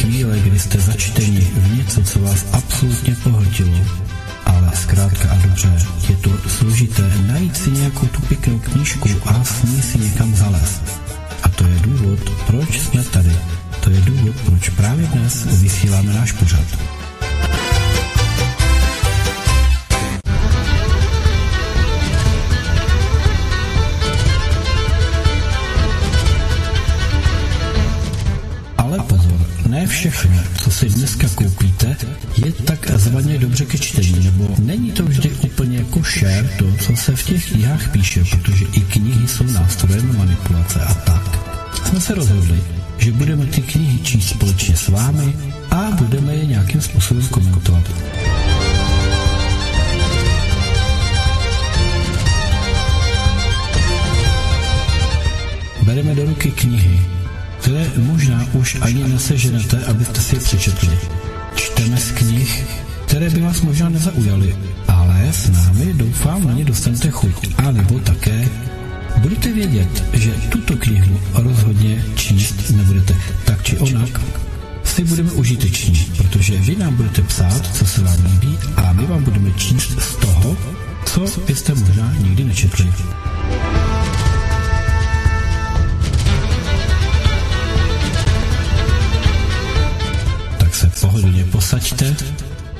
chvíle, kdy jste začteni v něco, co vás absolutně pohltilo, ale zkrátka a dobře, je to složité najít si nějakou tu pěknou knížku a s ní si někam zalézt. A to je důvod, proč jsme tady. To je důvod, proč právě dnes vysíláme náš pořad. Všechno, co si dneska koupíte, je tak zvaně dobře ke čtení, nebo není to vždy úplně košer to, co se v těch knihách píše, protože i knihy jsou nástrojem manipulace a tak. Jsme se rozhodli, že budeme ty knihy číst společně s vámi a budeme je nějakým způsobem komentovat. Bereme do ruky knihy, které možná už ani neseženete, abyste si je přečetli. Čteme z knih, které by vás možná nezaujaly, ale s námi doufám na ně dostanete chuť. A nebo také budete vědět, že tuto knihu rozhodně číst nebudete. Tak či onak si budeme užiteční, protože vy nám budete psát, co se vám líbí a my vám budeme číst z toho, co byste možná nikdy nečetli. Pohodlně posaďte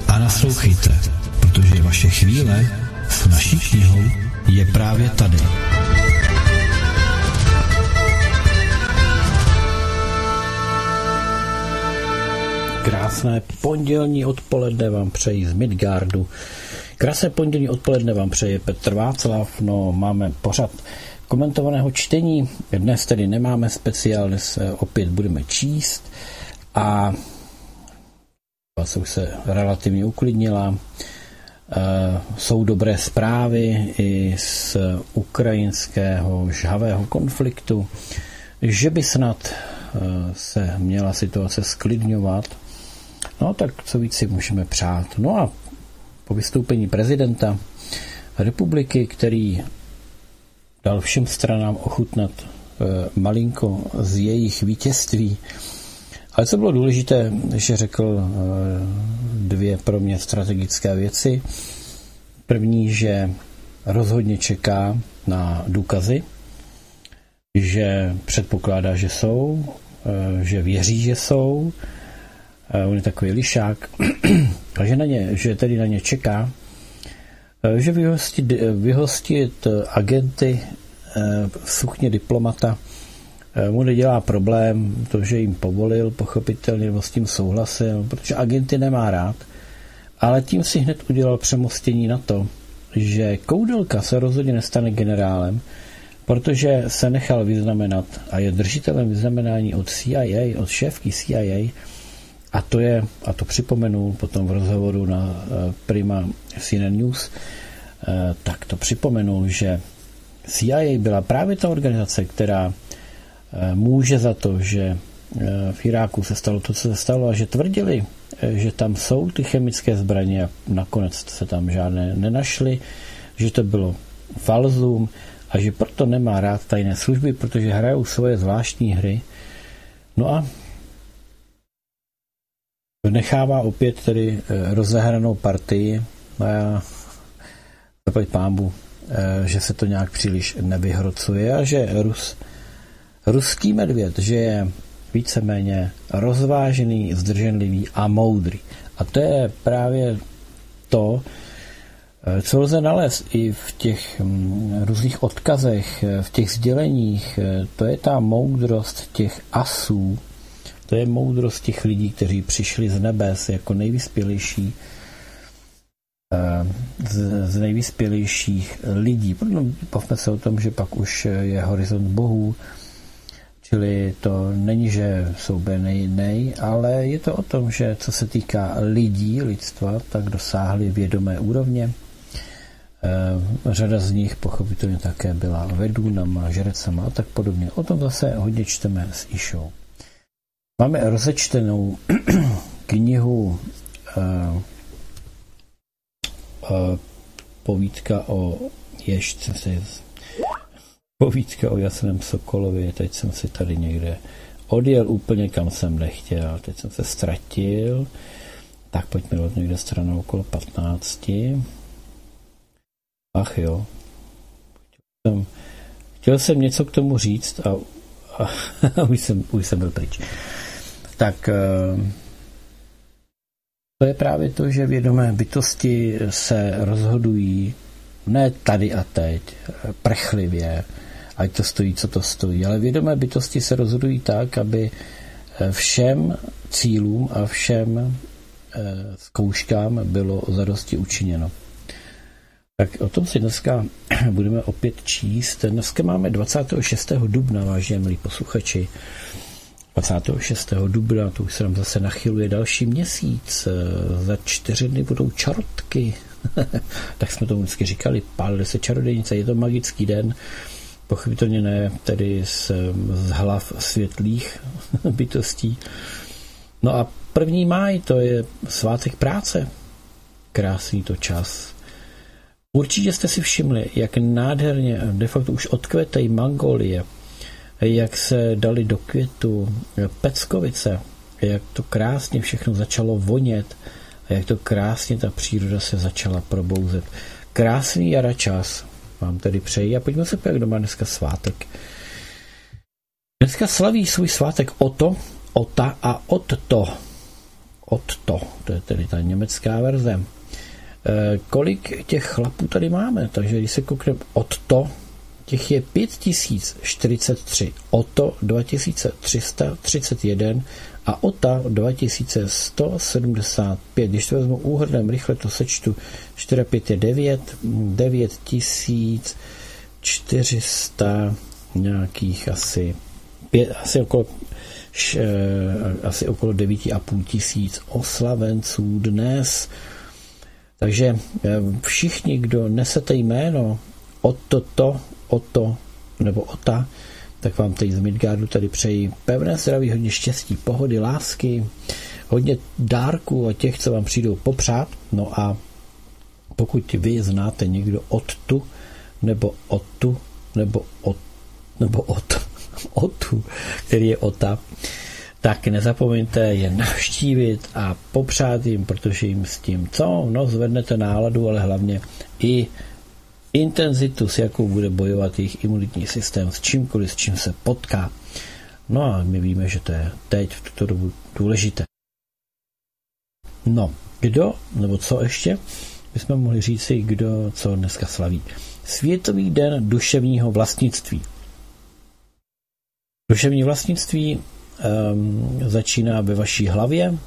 a naslouchejte, protože vaše chvíle s naší knihou je právě tady. Krásné pondělní odpoledne vám přeji z Midgardu. Krásné pondělní odpoledne vám přeje Petr Václav. No, máme pořad komentovaného čtení. Dnes tedy nemáme speciálně, se opět budeme číst. A situace už se relativně uklidnila. Eh, jsou dobré zprávy i z ukrajinského žhavého konfliktu, že by snad eh, se měla situace sklidňovat. No tak co víc si můžeme přát. No a po vystoupení prezidenta republiky, který dal všem stranám ochutnat eh, malinko z jejich vítězství, ale co bylo důležité, že řekl eh, dvě pro mě strategické věci. První, že rozhodně čeká na důkazy, že předpokládá, že jsou, eh, že věří, že jsou. Eh, on je takový lišák, a že, na ně, že tedy na ně čeká, že vyhostit, vyhostit agenty v sukně diplomata mu nedělá problém to, že jim povolil, pochopitelně, nebo s tím souhlasil, protože agenty nemá rád, ale tím si hned udělal přemostění na to, že Koudelka se rozhodně nestane generálem, protože se nechal vyznamenat a je držitelem vyznamenání od CIA, od šéfky CIA, a. To je, a to připomenul potom v rozhovoru na eh, Prima CNN News, eh, tak to připomenul, že CIA byla právě ta organizace, která Eh, může za to, že eh, v Iráku se stalo to, co se stalo a že tvrdili, eh, že tam jsou ty chemické zbraně a nakonec se tam žádné nenašly, že to bylo falzum a že proto nemá rád tajné služby, protože hrajou svoje zvláštní hry. No a nechává opět tedy rozehranou partii a já zaplať pámbu, že se to nějak příliš nevyhrocuje a že Rus ruský medvěd, že je víceméně rozvážený, zdrženlivý a moudrý. A to je právě to, eh, co lze nalézt i v těch mm, různých odkazech, eh, v těch sděleních, eh, to je ta moudrost těch asů, to je moudrost těch lidí, kteří přišli z nebes jako nejvyspělejší z, z nejvyspělejších lidí. Bavme se o tom, že pak už je horizont bohů, Čili to není, že jsou nej, ale je to o tom, že co se týká lidí, lidstva, tak dosáhli vědomé úrovně. E, řada z nich pochopitelně také byla vedůnama, žrecama a tak podobně. O tom zase hodně čteme s Išou. Máme rozečtenou knihu e, e, povídka o ježce, povídka o Jasném Sokolovi, teď jsem si tady někde odjel úplně kam jsem nechtěl. Teď jsem se ztratil. Tak pojďme od někde stranou okolo 15. Ach jo. Chtěl jsem, chtěl jsem něco k tomu říct a, a, a už, jsem, už jsem byl pryč. Tak eh, to je právě to, že vědomé bytosti se rozhodují ne tady a teď, prchlivě, ať to stojí, co to stojí, ale vědomé bytosti se rozhodují tak, aby všem cílům a všem eh, zkouškám bylo zadosti učiněno. Tak o tom si dneska budeme opět číst. Dneska máme 26. dubna, vážení milí posluchači. 26. dubna, to už se nám zase nachyluje další měsíc. Za čtyři dny budou čarotky. tak jsme to vždycky říkali, pálily se čarodejnice, je to magický den. Pochopitelně ne tedy z, z hlav světlých bytostí. No a první máj, to je svátek práce. Krásný to čas. Určitě jste si všimli, jak nádherně de facto už odkvetají mangolie, jak se dali do květu peckovice, jak to krásně všechno začalo vonět a jak to krásně ta příroda se začala probouzet. Krásný jara čas vám tedy přeji a pojďme se podívat, kdo má dneska svátek. Dneska slaví svůj svátek Oto, Ota a Otto. Otto, to je tedy ta německá verze. E, kolik těch chlapů tady máme? Takže když se koukneme Otto, těch je 5043, OTO 2331 a OTA 2175. Když to vezmu úhrnem, rychle to sečtu, 4 5 je 9, 9400 nějakých asi, 5, asi okolo eh, asi okolo 9,5 tisíc oslavenců dnes. Takže eh, všichni, kdo nesete jméno o toto o to nebo o ta, tak vám tady z Midgardu tady přeji pevné zdraví, hodně štěstí, pohody, lásky, hodně dárků a těch, co vám přijdou popřát. No a pokud vy znáte někdo od tu, nebo od tu, nebo od, nebo od, od tu, který je ota, tak nezapomeňte je navštívit a popřát jim, protože jim s tím co? No, zvednete náladu, ale hlavně i intenzitu, s jakou bude bojovat jejich imunitní systém, s čímkoliv, s čím se potká. No a my víme, že to je teď v tuto dobu důležité. No, kdo, nebo co ještě, bychom mohli říci, kdo co dneska slaví. Světový den duševního vlastnictví. Duševní vlastnictví um, začíná ve vaší hlavě,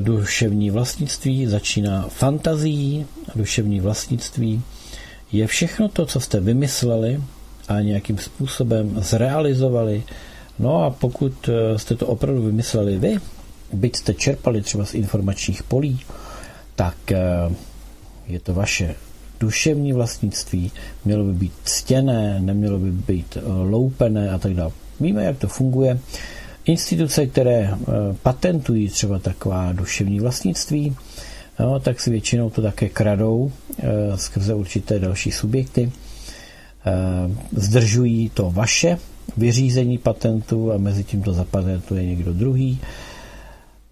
duševní vlastnictví začíná fantazií, duševní vlastnictví je všechno to, co jste vymysleli a nějakým způsobem zrealizovali. No a pokud eh, jste to opravdu vymysleli vy, byť jste čerpali třeba z informačních polí, tak eh, je to vaše duševní vlastnictví, mělo by být ctěné, nemělo by být eh, loupené a tak dále. Víme, jak to funguje. Instituce, které patentují třeba taková duševní vlastnictví, no, tak si většinou to také kradou e, skrze určité další subjekty. E, zdržují to vaše vyřízení patentu a mezi tím to zapatentuje někdo druhý.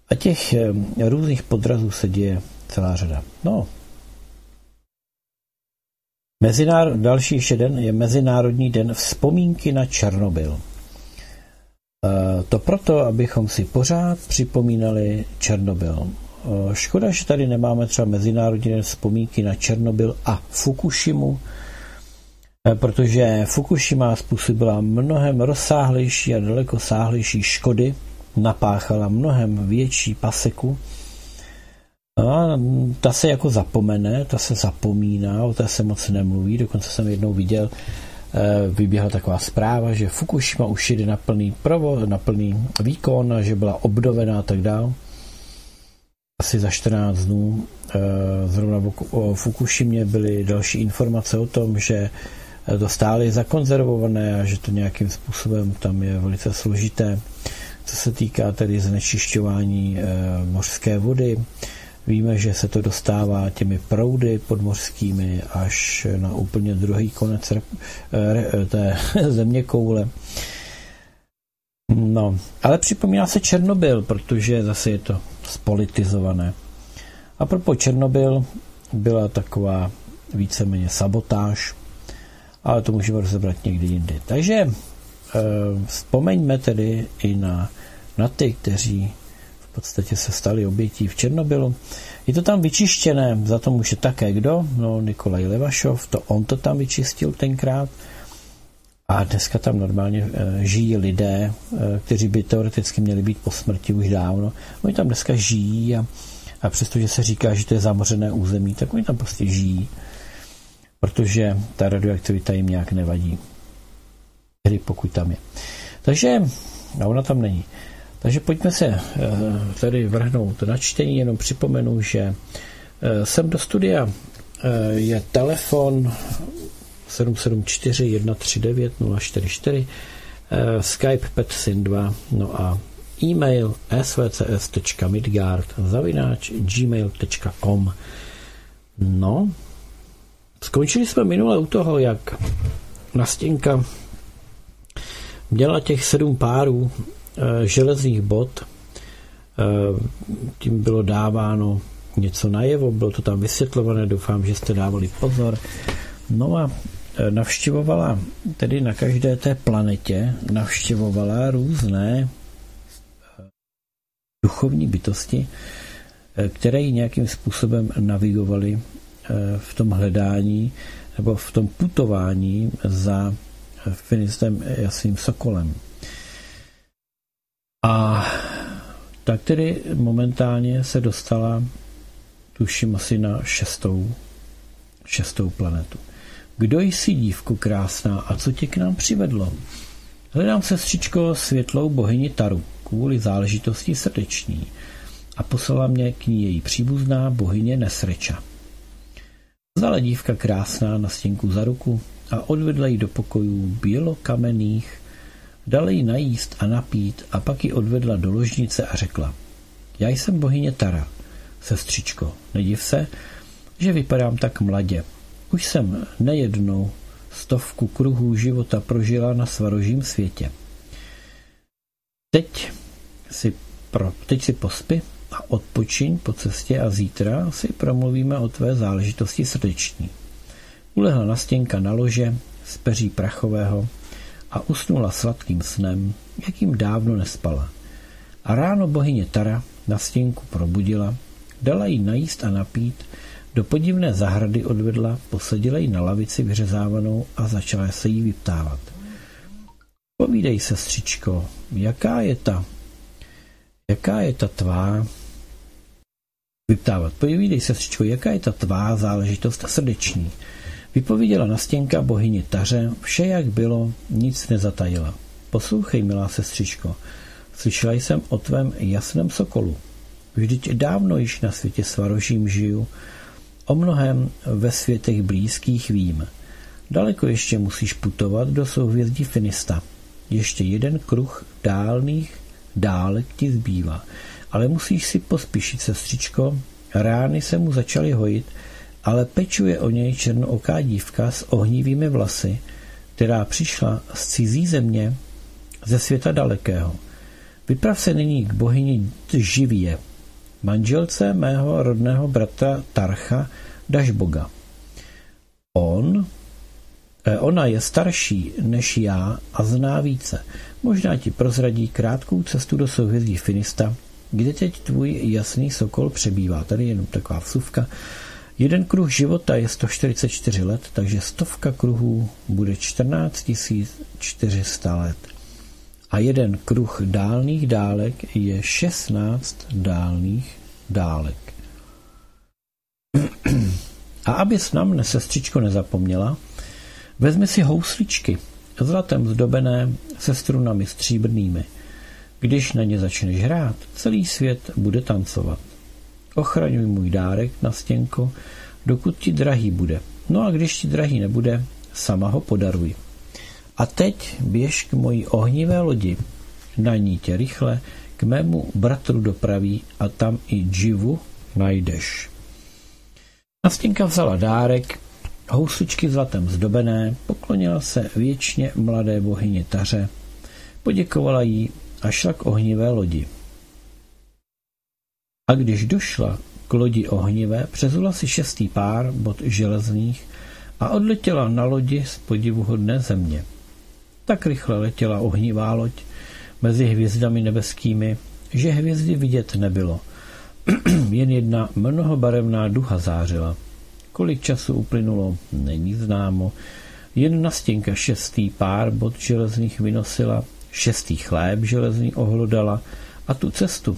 A těch e, různých podrazů se děje celá řada. No, Mezinár... další ještě den je Mezinárodní den vzpomínky na Černobyl. To proto, abychom si pořád připomínali Černobyl. Eh, škoda, že tady nemáme třeba Mezinárodní den vzpomínky na Černobyl a Fukushimu, eh, protože Fukushima způsobila mnohem rozsáhlejší a daleko sáhlejší škody, napáchala mnohem větší paseku. A ta se jako zapomene, ta se zapomíná, o té se moc nemluví, dokonce jsem jednou viděl, eh, vyběhla taková zpráva, že Fukushima už jde na plný provo, na plný výkon, že byla obdovená a tak dále asi za 14 dnů. Eh, zrovna o Fukushimě byly další informace o tom, že to stále je zakonzervované a že to nějakým způsobem tam je velice složité. Co se týká tedy znečišťování eh, mořské vody, víme, že se to dostává těmi proudy podmořskými až na úplně druhý konec eh, té země koule. No, ale připomíná se Černobyl, protože zase je to spolitizované. A propo Černobyl byla taková víceméně sabotáž, ale to můžeme rozebrat někdy jindy. Takže e, vzpomeňme tedy i na, na ty, kteří v podstatě se stali obětí v Černobylu. Je to tam vyčištěné, za to může také kdo? No Nikolaj Levašov, to on to tam vyčistil tenkrát. A dneska tam normálně e, žijí lidé, e, kteří by teoreticky měli být po smrti už dávno. Oni tam dneska žijí a, a přestože se říká, že to je zamořené území, tak oni tam prostě žijí, protože ta radioaktivita jim nějak nevadí. Tedy pokud tam je. Takže, a ona tam není. Takže pojďme se e, tady vrhnout na čtení, jenom připomenu, že sem do studia je telefon 774 139 044, Skype Petsin2, no a e-mail svcs.midgard zavináč gmail.com No, skončili jsme minule u toho, jak Nastěnka měla těch sedm párů e, železných bod, e, tím bylo dáváno něco najevo, bylo to tam vysvětlované, doufám, že jste dávali pozor. No a navštěvovala, tedy na každé té planetě, navštěvovala různé e, duchovní bytosti, e, které ji nějakým způsobem navigovaly v tom hledání nebo v tom putování za finistem jasným sokolem. A tak tedy momentálně se dostala, tuším asi na šestou, šestou planetu. Kdo jsi, dívku krásná, a co tě k nám přivedlo? Hledám sestřičko světlou bohyni Taru kvůli záležitosti srdeční a poslala mě k ní její příbuzná bohyně Nesreča. Vzala dívka krásná na stěnku za ruku a odvedla ji do pokojů bělokamenných, dala ji najíst a napít a pak ji odvedla do ložnice a řekla Já jsem bohyně Tara, sestřičko, nediv se, že vypadám tak mladě, už jsem nejednou stovku kruhů života prožila na svarožím světě. Teď si, pro, teď si pospy a odpočiň po cestě a zítra si promluvíme o tvé záležitosti srdeční. Ulehla na stěnka na lože z peří prachového a usnula sladkým snem, jakým dávno nespala. A ráno bohyně Tara na stěnku probudila, dala jí najíst a napít do podivné zahrady odvedla, posadila ji na lavici vyřezávanou a začala se jí vyptávat. Povídej, sestřičko, jaká je ta, jaká je ta tvá, vyptávat. Povídej, sestřičko, jaká je ta tvá záležitost srdeční. Vypověděla Nastěnka bohyně Taře, vše jak bylo, nic nezatajila. Poslouchej, milá sestřičko, slyšela jsem o tvém jasném sokolu. Vždyť dávno již na světě svarožím žiju, O mnohem ve světech blízkých vím. Daleko ještě musíš putovat do souhvězdí Finista. Ještě jeden kruh dálných dálek ti zbývá. Ale musíš si pospíšit, sestřičko. Rány se mu začaly hojit, ale pečuje o něj černooká dívka s ohnivými vlasy, která přišla z cizí země, ze světa dalekého. Vyprav se nyní k bohyni Živě, manželce mého rodného bratra Tarcha Dašboga. On, eh, ona je starší než já a zná více. Možná ti prozradí krátkou cestu do souhvězdí Finista, kde teď tvůj jasný sokol přebývá. Tady jenom taková vsuvka. Jeden kruh života je 144 let, takže stovka kruhů bude 14 400 let a jeden kruh dálných dálek je 16 dálných dálek. A aby s nám sestřičko nezapomněla, vezmi si housličky, zlatem zdobené se strunami stříbrnými. Když na ně začneš hrát, celý svět bude tancovat. Ochraňuj můj dárek na stěnko, dokud ti drahý bude. No a když ti drahý nebude, sama ho podaruj. A teď běž k mojí ohnivé lodi, na ní tě rychle k mému bratru dopraví a tam i Dživu najdeš. Nastěnka vzala dárek, housličky zlatem zdobené, poklonila se věčně mladé bohyně Taře, Poděkovala jí a šla k ohnivé lodi. A když došla k lodi ohnivé, přezula si šestý pár bod železných a odletěla na lodi z podivuhodné země. Tak rychle letěla ohnivá loď mezi hvězdami nebeskými, že hvězdy vidět nebylo. Jen jedna mnohobarevná duha zářila. Kolik času uplynulo, není známo. Jen nastěnka šestý pár bod železných vynosila, šestý chléb železný ohlodala a tu cestu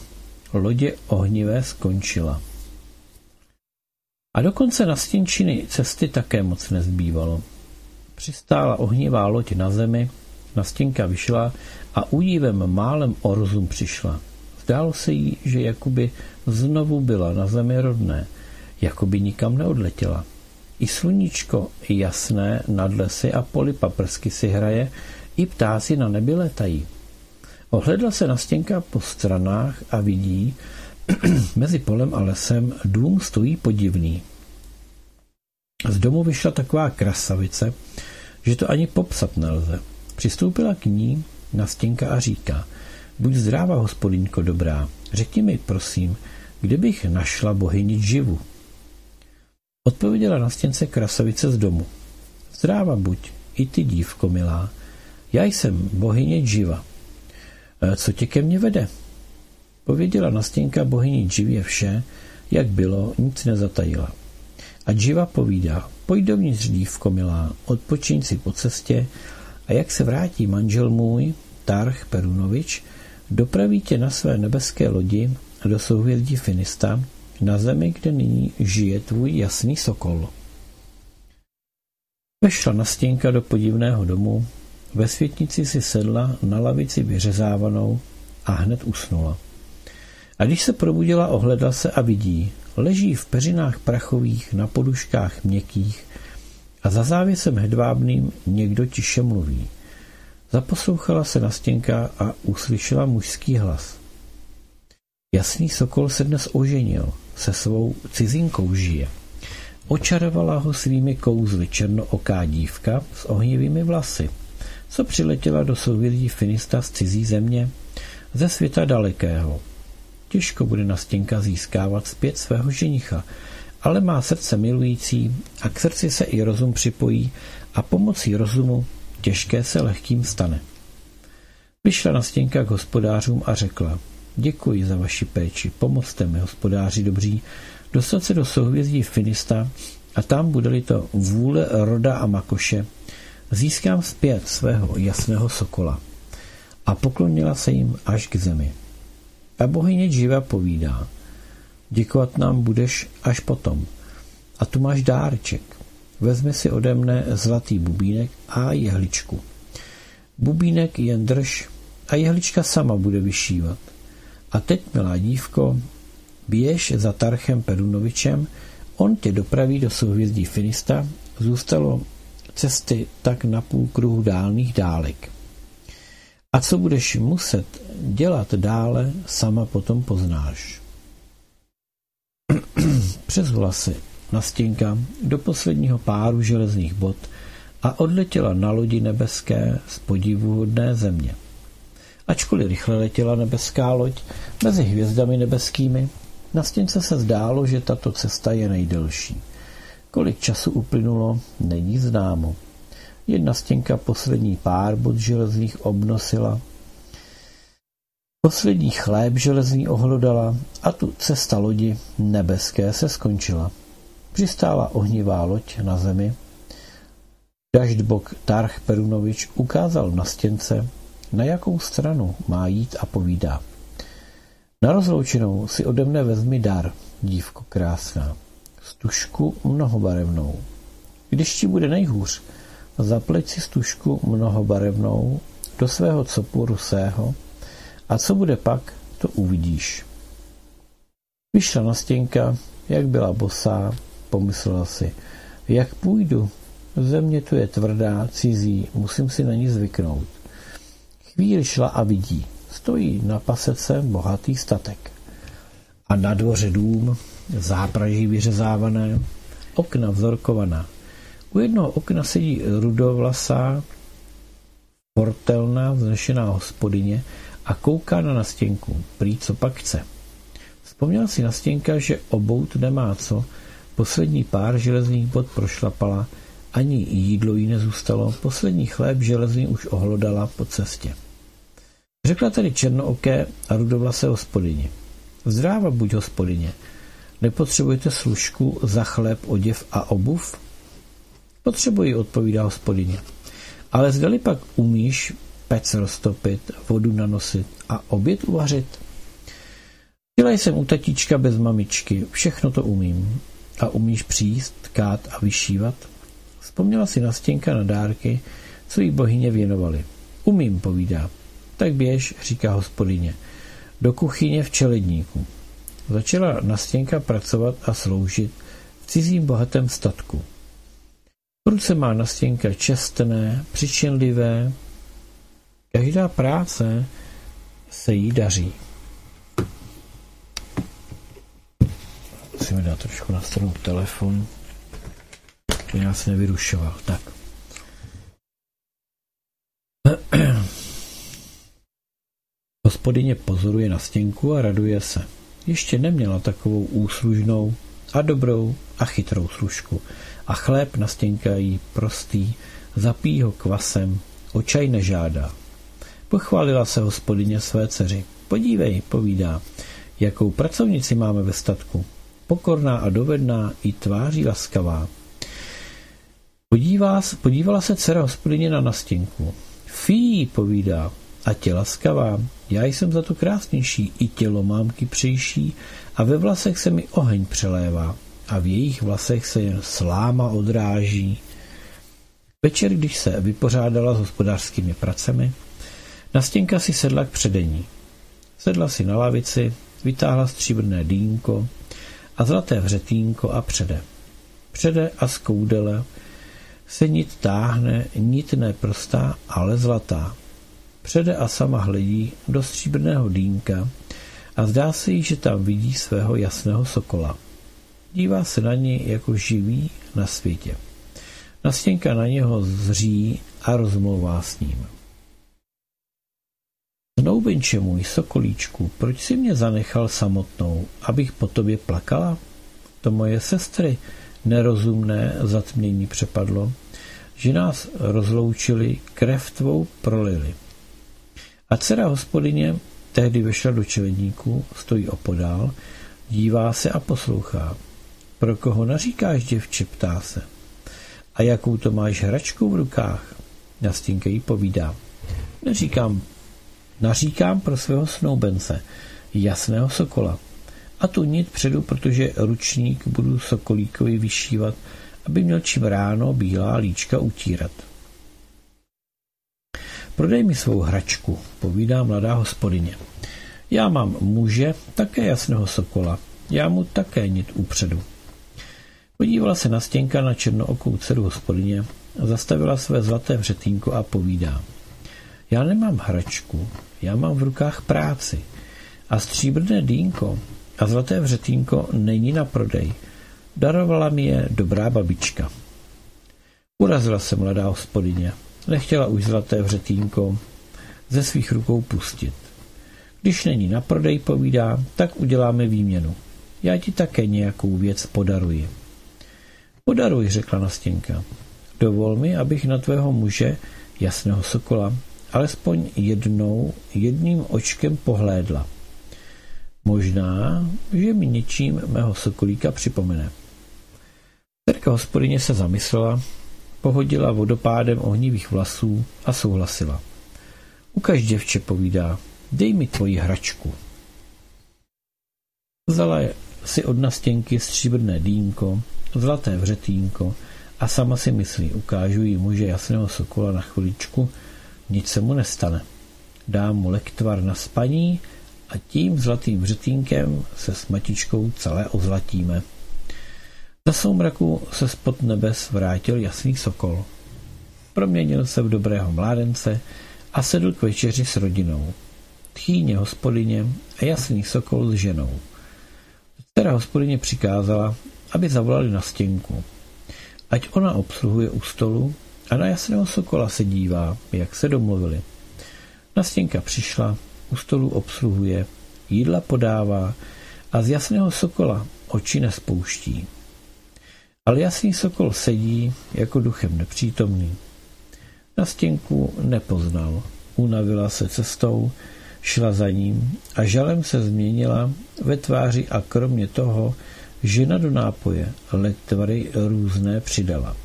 lodě ohnivé skončila. A dokonce na stěnčiny cesty také moc nezbývalo. Přistála ohnivá loď na zemi, nastěnka vyšla a údivem málem o rozum přišla. Zdálo se jí, že jakoby znovu byla na zemi rodné, jakoby nikam neodletěla. I sluníčko jasné nad lesy a poli paprsky si hraje, i ptáci na nebi letají. Ohledla se na stěnka po stranách a vidí, mezi polem a lesem dům stojí podivný. Z domu vyšla taková krasavice, že to ani popsat nelze. Přistoupila k ní na stěnka a říká, buď zdráva, hospodinko dobrá, řekni mi, prosím, kde bych našla bohyni živu. Odpověděla na stěnce krasavice z domu. Zdráva buď, i ty dívko milá, já jsem bohyně živa. E, co tě ke mně vede? Pověděla nastěnka bohyni Dživě vše, jak bylo, nic nezatajila. A Dživa povídá, pojď dovnitř dívko milá, odpočiň si po cestě a jak se vrátí manžel můj, Tarch Perunovič, dopraví tě na své nebeské lodi do souhvězdí Finista, na zemi, kde nyní žije tvůj jasný sokol. Vešla nastěnka do podivného domu, ve světnici si sedla na lavici vyřezávanou a hned usnula. A když se probudila, ohledla se a vidí, leží v peřinách prachových, na poduškách měkkých a za závěsem hedvábným někdo tiše mluví. Zaposlouchala se na stěnka a uslyšela mužský hlas. Jasný sokol se dnes oženil, se svou cizinkou žije. Očarovala ho svými kouzly černooká dívka s ohnivými vlasy, co přiletěla do souvědí Finista z cizí země, ze světa dalekého. Těžko bude na stěnka získávat zpět svého ženicha, ale má srdce milující a k srdci se i rozum připojí a pomocí rozumu těžké se lehkým stane. Vyšla na stěnka k hospodářům a řekla, děkuji za vaši péči, pomozte mi, hospodáři dobří, dostat se do souhvězdí Finista a tam bude-li to vůle Roda a Makoše, získám zpět svého jasného sokola. A poklonila se jim až k zemi. A bohyně Dživa povídá, děkovat nám budeš až potom. A tu máš dárček. Vezmi si ode mne zlatý bubínek a jehličku. Bubínek jen drž a jehlička sama bude vyšívat. A teď, milá dívko, běž za Tarchem Perunovičem, on tě dopraví do souhvězdí Finista, zůstalo cesty tak na půl kruhu dálných dálek. A co budeš muset dělat dále, sama potom poznáš. Přezula si na stěnka do posledního páru železných bod a odletěla na lodi nebeské z podivuhodné země. Ačkoliv rychle letěla nebeská loď mezi hvězdami nebeskými, na stěnce se zdálo, že tato cesta je nejdelší. Kolik času uplynulo, není známo. Jedna stěnka poslední pár bod železných obnosila, poslední chléb železný ohlodala a tu cesta lodi nebeské se skončila. Přistála ohnivá loď na zemi. Daždbok Tarch Perunovič ukázal na stěnce, na jakou stranu má jít a povídá. Na rozloučenou si ode mne vezmi dar, dívko krásná, stužku mnohobarevnou. Když ti bude nejhůř, Zapleť si stužku mnohobarevnou do svého copu rusého a co bude pak, to uvidíš. Vyšla na stěnka, jak byla bosá, pomyslela si, jak půjdu, země tu je tvrdá, cizí, musím si na ní zvyknout. Chvíli šla a vidí, stojí na pasece bohatý statek. A na dvoře dům, zápraží vyřezávané, okna vzorkovaná, u jednoho okna sedí rudovlasá portelná vznešená hospodyně a kouká na nastěnku, prý co pak chce. Vzpomněl si nastěnka, že obout nemá co, poslední pár železných bod prošlapala, ani jídlo jí nezůstalo, poslední chléb železný už ohlodala po cestě. Řekla tedy černooké a rudovlase hospodyni. Zdráva buď hospodyně, nepotřebujete služku za chléb, oděv a obuv? Potřebuji, odpovídá hospodyně. Ale zdali pak umíš pec roztopit, vodu nanosit a oběd uvařit? Byla jsem u tatíčka bez mamičky, všechno to umím. A umíš příst, tkát a vyšívat? Vzpomněla si na stěnka na dárky, co jí bohyně věnovali. Umím, povídá. Tak běž, říká hospodyně, do kuchyně v čeledníku. Začala Nastěnka pracovat a sloužit v cizím bohatém statku. Ruce má Nastěnka čestné, přičinlivé, každá práce se jí daří. Musíme dát trošku na stranu telefon, aby nás nevyrušoval. Tak. Hospodyně pozoruje na stěnku a raduje se. Ještě neměla takovou úslužnou a dobrou a chytrou služku. A chléb na stěnka jí prostý, zapí ho kvasem, očaj nežádá. Pochválila se hospodyně své dceři. Podívej, povídá, jakou pracovnici máme ve statku. Pokorná a dovedná i tváří laskavá. Podívá, podívala se dcera hospodyně na nastěnku. Fí, povídá, a tě laskavá, já jsem za to krásnější, i tělo mámky přejší a ve vlasech se mi oheň přelévá a v jejich vlasech se jen sláma odráží. Večer, když se vypořádala s hospodářskými pracemi, Nastěnka si sedla k předení. Sedla si na lavici, vytáhla stříbrné dýnko a zlaté vřetínko a přede. Přede a z koudele se nit táhne, nit neprostá, ale zlatá. Přede a sama hledí do stříbrného dýnka a zdá se jí, že tam vidí svého jasného sokola. Dívá se na něj jako živý na světě. Nastěnka na něho zří a rozmlouvá s ním. Snoubenče můj sokolíčku, proč si mě zanechal samotnou, abych po tobě plakala? To moje sestry nerozumné zatmění přepadlo, že nás rozloučili, krev tvou prolili. A dcera hospodyně tehdy vešla do čeledníku, stojí opodál, dívá se a poslouchá. Pro koho naříkáš, děvče, ptá se. A jakou to máš hračku v rukách? Nastínka jí povídá. Neříkám, naříkám pro svého snoubence, jasného sokola. A tu nit předu, protože ručník budu sokolíkovi vyšívat, aby měl čím ráno bílá líčka utírat. Prodej mi svou hračku, povídá mladá hospodyně. Já mám muže, také jasného sokola. Já mu také nit upředu. Podívala se na stěnka na černookou dceru hospodyně, zastavila své zlaté vřetínko a povídá. Já nemám hračku, já mám v rukách práci. A stříbrné dýnko a zlaté vřetínko není na prodej. Darovala mi je dobrá babička. Urazila se mladá hospodyně. Nechtěla už zlaté vřetínko ze svých rukou pustit. Když není na prodej, povídá, tak uděláme výměnu. Já ti také nějakou věc podaruji. Podaruj, řekla Nastěnka. Dovol mi, abych na tvého muže, jasného sokola, alespoň jednou, jedným očkem pohlédla. Možná, že mi něčím mého sokolíka připomene. Terka hospodyně se zamyslela, pohodila vodopádem ohnivých vlasů a souhlasila. Ukaž děvče, povídá, dej mi tvoji hračku. Vzala si od nastěnky stříbrné dýnko, zlaté vřetínko a sama si myslí, ukážu jí muže jasného sokola na chviličku, nic se mu nestane. Dám mu lektvar na spaní a tím zlatým vřetínkem se s matičkou celé ozlatíme. Za soumraku se spod nebes vrátil jasný sokol. Proměnil se v dobrého mládence a sedl k večeři s rodinou. Tchýně hospodyně a jasný sokol s ženou. Dcera hospodyně přikázala, aby zavolali na stěnku. Ať ona obsluhuje u stolu a na jasného sokola se dívá, jak se domluvili. Nastěnka přišla, u stolu obsluhuje, jídla podává a z jasného sokola oči nespouští. Ale jasný sokol sedí jako duchem nepřítomný. Na stěnku nepoznal, unavila se cestou, šla za ním a žalem se změnila ve tváři a kromě toho žena do nápoje letvary různé přidala.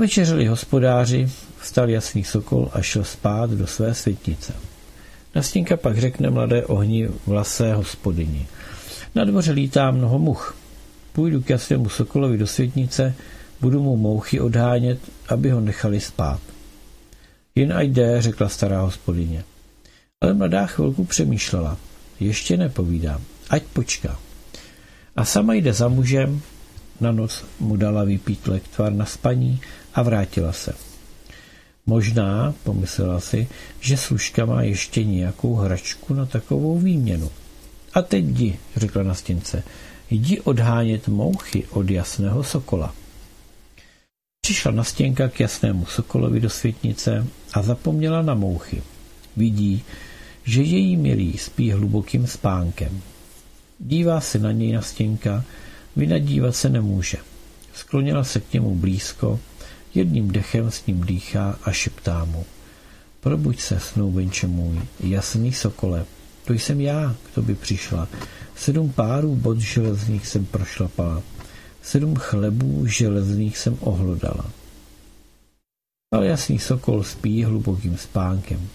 Povečeřili hospodáři, vstal jasný sokol a šel spát do své světnice. Nastěnka pak řekne mladé ohni vlasé hospodyni. Na dvoře lítá mnoho much. Půjdu k jasnému sokolovi do světnice, budu mu mouchy odhánět, aby ho nechali spát. Jen ať jde, řekla stará hospodyně. Ale mladá chvilku přemýšlela. Ještě nepovídám, ať počká. A sama jde za mužem, na noc mu dala vypít lektvar na spaní a vrátila se. Možná, pomyslela si, že služka má ještě nějakou hračku na takovou výměnu. A teď jdi, řekla na stěnce, jdi odhánět mouchy od jasného sokola. Přišla na stěnka k jasnému sokolovi do světnice a zapomněla na mouchy. Vidí, že její milý spí hlubokým spánkem. Dívá se na něj na stěnka, vynadívat se nemůže. Sklonila se k němu blízko, jedním dechem s ním dýchá a šeptá mu. Probuď se, snoubenče můj, jasný sokole, to jsem já, kdo by přišla. Sedm párů bod železných jsem prošlapala. Sedm chlebů železných jsem ohlodala. Ale jasný sokol spí hlubokým spánkem.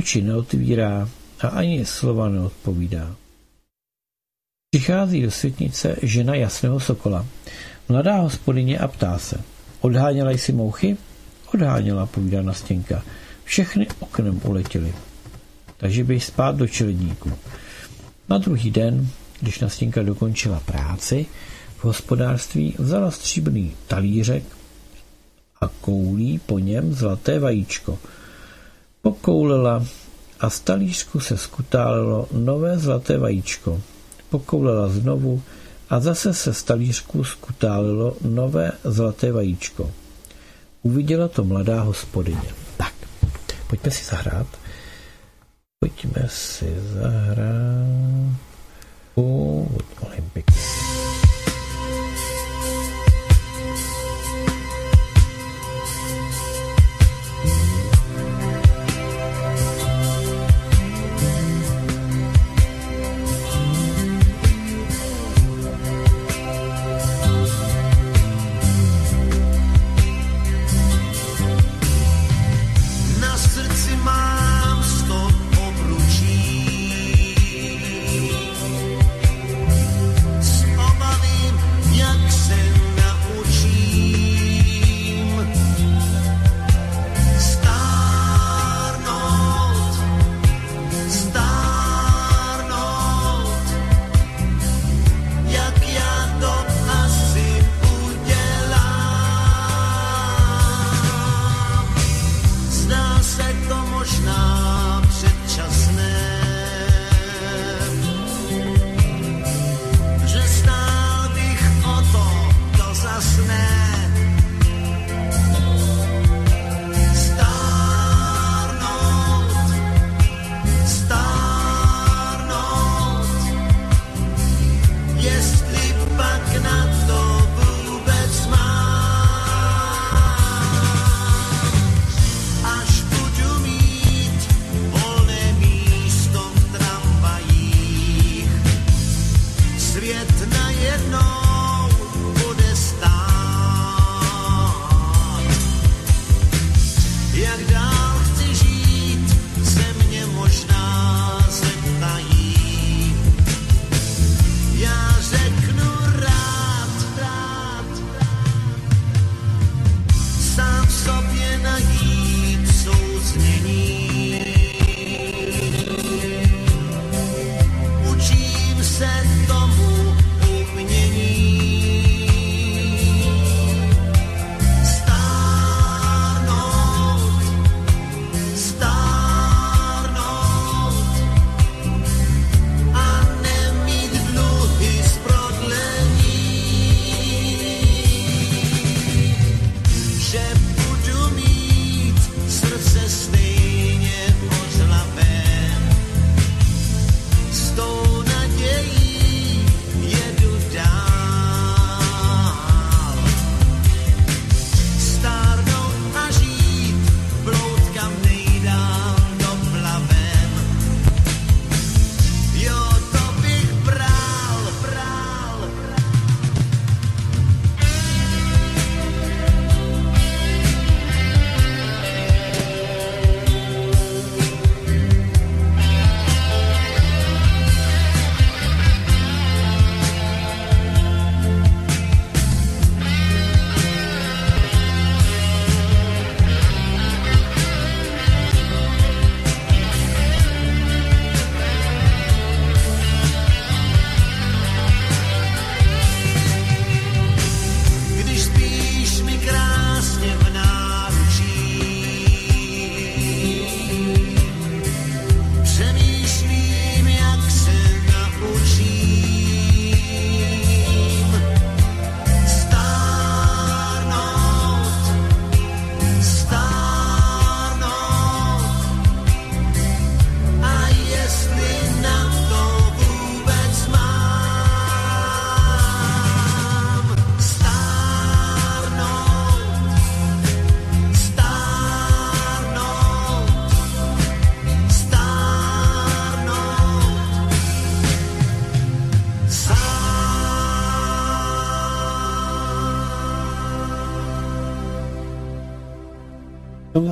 Oči neotvírá a ani slova neodpovídá. Přichází do světnice žena jasného sokola. Mladá hospodyně a ptá se. Odháněla jsi mouchy? Odháněla, povídá Nastěnka. Všechny oknem uletěly. Takže běž spát do čeledníku. Na druhý den, když Nastěnka dokončila práci, v hospodářství vzala stříbrný talířek a koulí po něm zlaté vajíčko. Pokoulila a z talířku se skutálilo nové zlaté vajíčko. Pokoulela znovu a zase se z talířku skutálilo nové zlaté vajíčko. Uviděla to mladá hospodyně. Tak, pojďme si zahrát. Pojďme si zahrát. U Olympics.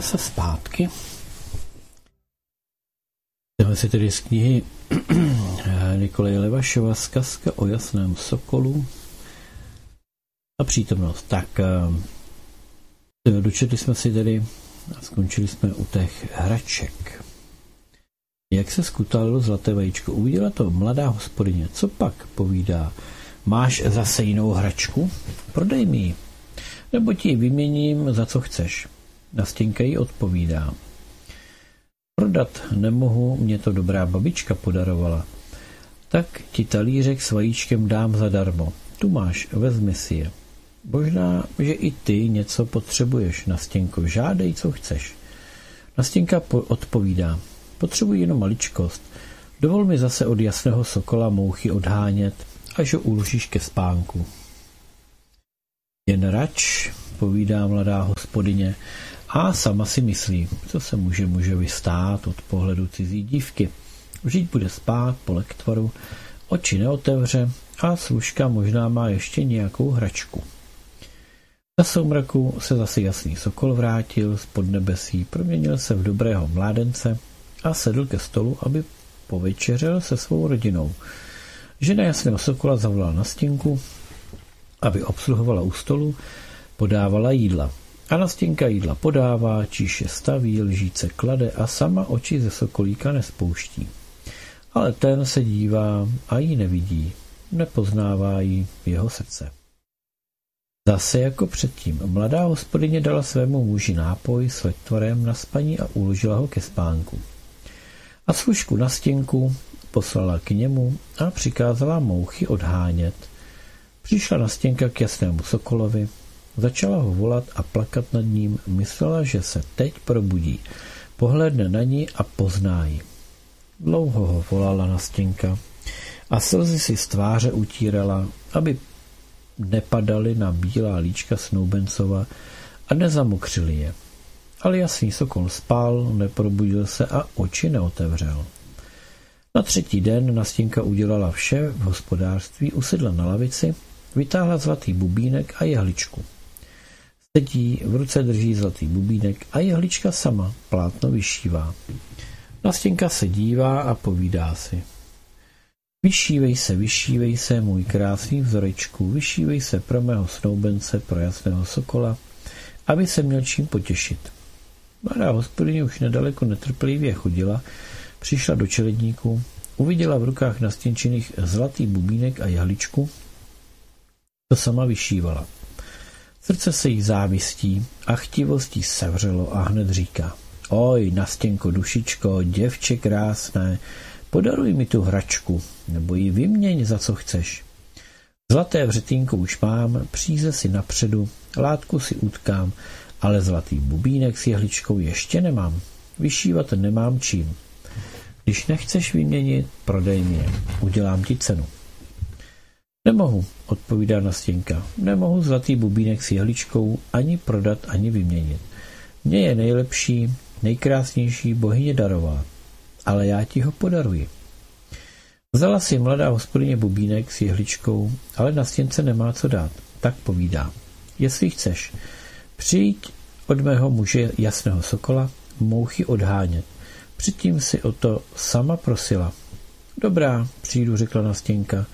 Zase zpátky. Jdeme si tedy z knihy Nikolaje Levašova Zkazka o jasném sokolu a přítomnost. Tak eh, dočetli jsme si tedy a skončili jsme u těch hraček. Jak se skutalo zlaté vajíčko? Uviděla to mladá hospodyně. Co pak, povídá. Máš zase jinou hračku? Prodej mi ji. Nebo ti ji vyměním za co chceš. Nastěnka jí odpovídá. Prodat nemohu, mě to dobrá babička podarovala. Tak ti talířek s vajíčkem dám zadarmo. Tu máš, vezmi si je. Možná, že i ty něco potřebuješ, Nastěnko. Žádej, co chceš. Nastěnka odpovídá. Potřebuji jenom maličkost. Dovol mi zase od jasného sokola mouchy odhánět, až ho uložíš ke spánku. Jen rač, povídá mladá hospodyně, a sama si myslí, co se může mužovi stát od pohledu cizí dívky. Vždyť bude spát po lektvaru, oči neotevře a služka možná má ještě nějakou hračku. Na soumraku se zase jasný sokol vrátil z podnebesí, proměnil se v dobrého mládence a sedl ke stolu, aby povečeřel se svou rodinou. Žena jasného sokola zavolala na stěnku, aby obsluhovala u stolu, podávala jídla. A na stěnka jídla podává, číše staví, lžíce klade a sama oči ze sokolíka nespouští. Ale ten se dívá a ji nevidí, nepoznává ji jeho srdce. Zase jako předtím, mladá hospodyně dala svému muži nápoj s lektvarem na spaní a uložila ho ke spánku. A služku na stěnku poslala k němu a přikázala mouchy odhánět. Přišla na stěnka k jasnému sokolovi, začala ho volat a plakat nad ním, myslela, že se teď probudí. Pohledne na ní a pozná ji. Dlouho ho volala na stěnka a slzy si z tváře utírala, aby nepadaly na bílá líčka Snoubencova a nezamokřili je. Ale jasný sokol spal, neprobudil se a oči neotevřel. Na třetí den Nastěnka udělala vše v hospodářství, usedla na lavici, vytáhla zlatý bubínek a jehličku. Sedí, v ruce drží zlatý bubínek a jehlička sama plátno vyšívá. Nastěnka se dívá a povídá si. Vyšívej se, vyšívej se, můj krásný vzorečku, vyšívej se pro mého snoubence, pro jasného sokola, aby se měl čím potěšit. Mladá hospodyně už nedaleko netrpělivě chodila, přišla do čeledníku, uviděla v rukách nastěnčených zlatý bubínek a jahličku, to sama vyšívala. Srdce se jí závistí a chtivostí sevřelo a hned říká. Oj, nastěnko, dušičko, děvče krásné, podaruj mi tu hračku, nebo ji vyměň za co chceš. Zlaté vřetínko už mám, příze si napředu, látku si utkám, ale zlatý bubínek s jehličkou ještě nemám. Vyšívat nemám čím. Když nechceš vyměnit, prodej mě, udělám ti cenu. Nemohu, odpovídá Nastěnka. Nemohu zlatý bubínek s jehličkou ani prodat, ani vyměnit. Mně je nejlepší, nejkrásnější bohyně darová, ale já ti ho podaruji. Vzala si mladá hospodyně bubínek s jehličkou, ale na stěnce nemá co dát. Tak povídá. Jestli chceš, přijď od mého muže jasného sokola, mouchy odhánět. Předtím si o to sama prosila. Dobrá, přijdu, řekla Nastěnka.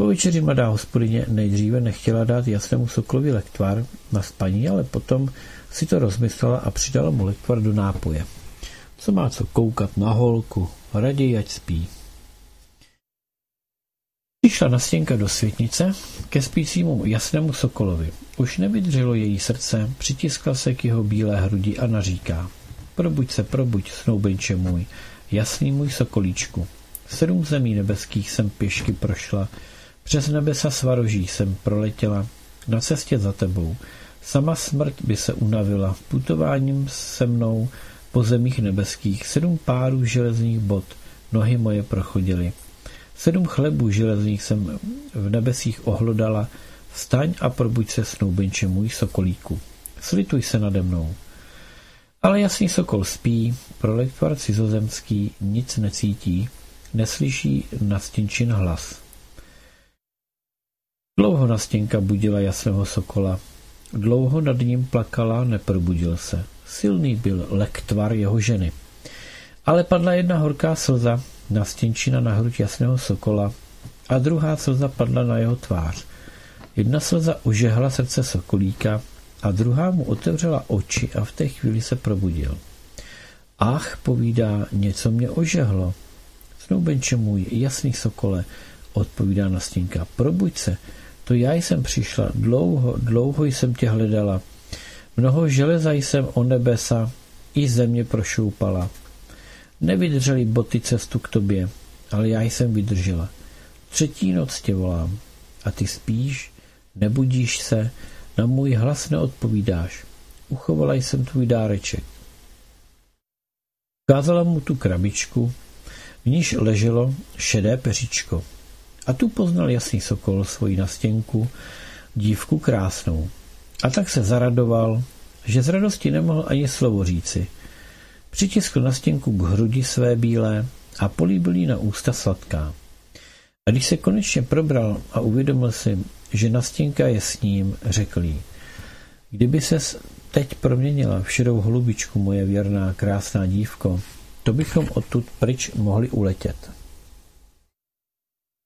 Po večeři mladá hospodyně nejdříve nechtěla dát jasnému sokolovi lektvar na spaní, ale potom si to rozmyslela a přidala mu lektvar do nápoje. Co má co koukat na holku, raději ať spí. Přišla Nastěnka do světnice ke spícímu jasnému sokolovi. Už nevydřelo její srdce, přitiskla se k jeho bílé hrudi a naříká. Probuď se, probuď, snoubenče můj, jasný můj sokolíčku. Sedm zemí nebeských jsem pěšky prošla, přes nebesa svaroží jsem proletěla, na cestě za tebou. Sama smrt by se unavila putováním se mnou po zemích nebeských. Sedm párů železných bot nohy moje prochodily. Sedm chlebů železných jsem v nebesích ohlodala. Vstaň a probuď se, snoubenče můj sokolíku. Slituj se nade mnou. Ale jasný sokol spí, prolektvar cizozemský nic necítí, neslyší nastěnčin hlas. Dlouho nastěnka budila jasného sokola. Dlouho nad ním plakala, neprobudil se. Silný byl lektvar jeho ženy. Ale padla jedna horká slza, nastěnčina na hruď jasného sokola a druhá slza padla na jeho tvář. Jedna slza ožehla srdce sokolíka a druhá mu otevřela oči a v té chvíli se probudil. Ach, povídá, něco mě ožehlo. Snoubenče můj, jasný sokole, odpovídá Nastěnka, probuď se, to já jsem přišla, dlouho, dlouho jsem tě hledala. Mnoho železa jsem o nebesa i země prošoupala. Nevydrželi boty cestu k tobě, ale já jsem vydržela. Třetí noc tě volám a ty spíš, nebudíš se, na můj hlas neodpovídáš. Uchovala jsem tvůj dáreček. Ukázala mu tu krabičku, v níž leželo šedé peříčko. A tu poznal jasný sokol svoji nastěnku, dívku krásnou. A tak se zaradoval, že z radosti nemohl ani slovo říci. Přitiskl nastěnku k hrudi své bílé a políbil jí na ústa sladká. A když se konečně probral a uvědomil si, že nastěnka je s ním, řekl jí, kdyby ses teď proměnila v šedou holubičku, moje věrná, krásná dívko, to bychom odtud pryč mohli uletět.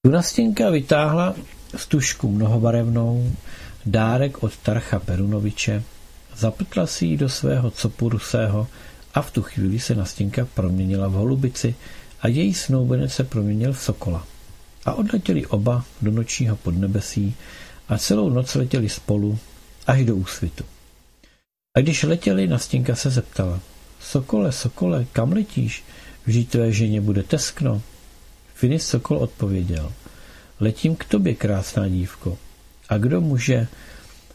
Tu nastěnka vytáhla stužku mnohobarevnou, dárek od Tarcha Perunoviče, zapletla si ji do svého copu rusého a v tu chvíli se nastěnka proměnila v holubici a její snoubenec se proměnil v sokola. A odletěli oba do nočního podnebesí a celou noc letěli spolu až do úsvitu. A když letěli, Nastěnka se zeptala. Sokole, sokole, kam letíš? Vždyť tvé ženě bude teskno. Finis Sokol odpověděl. Letím k tobě, krásná dívko. A kdo muže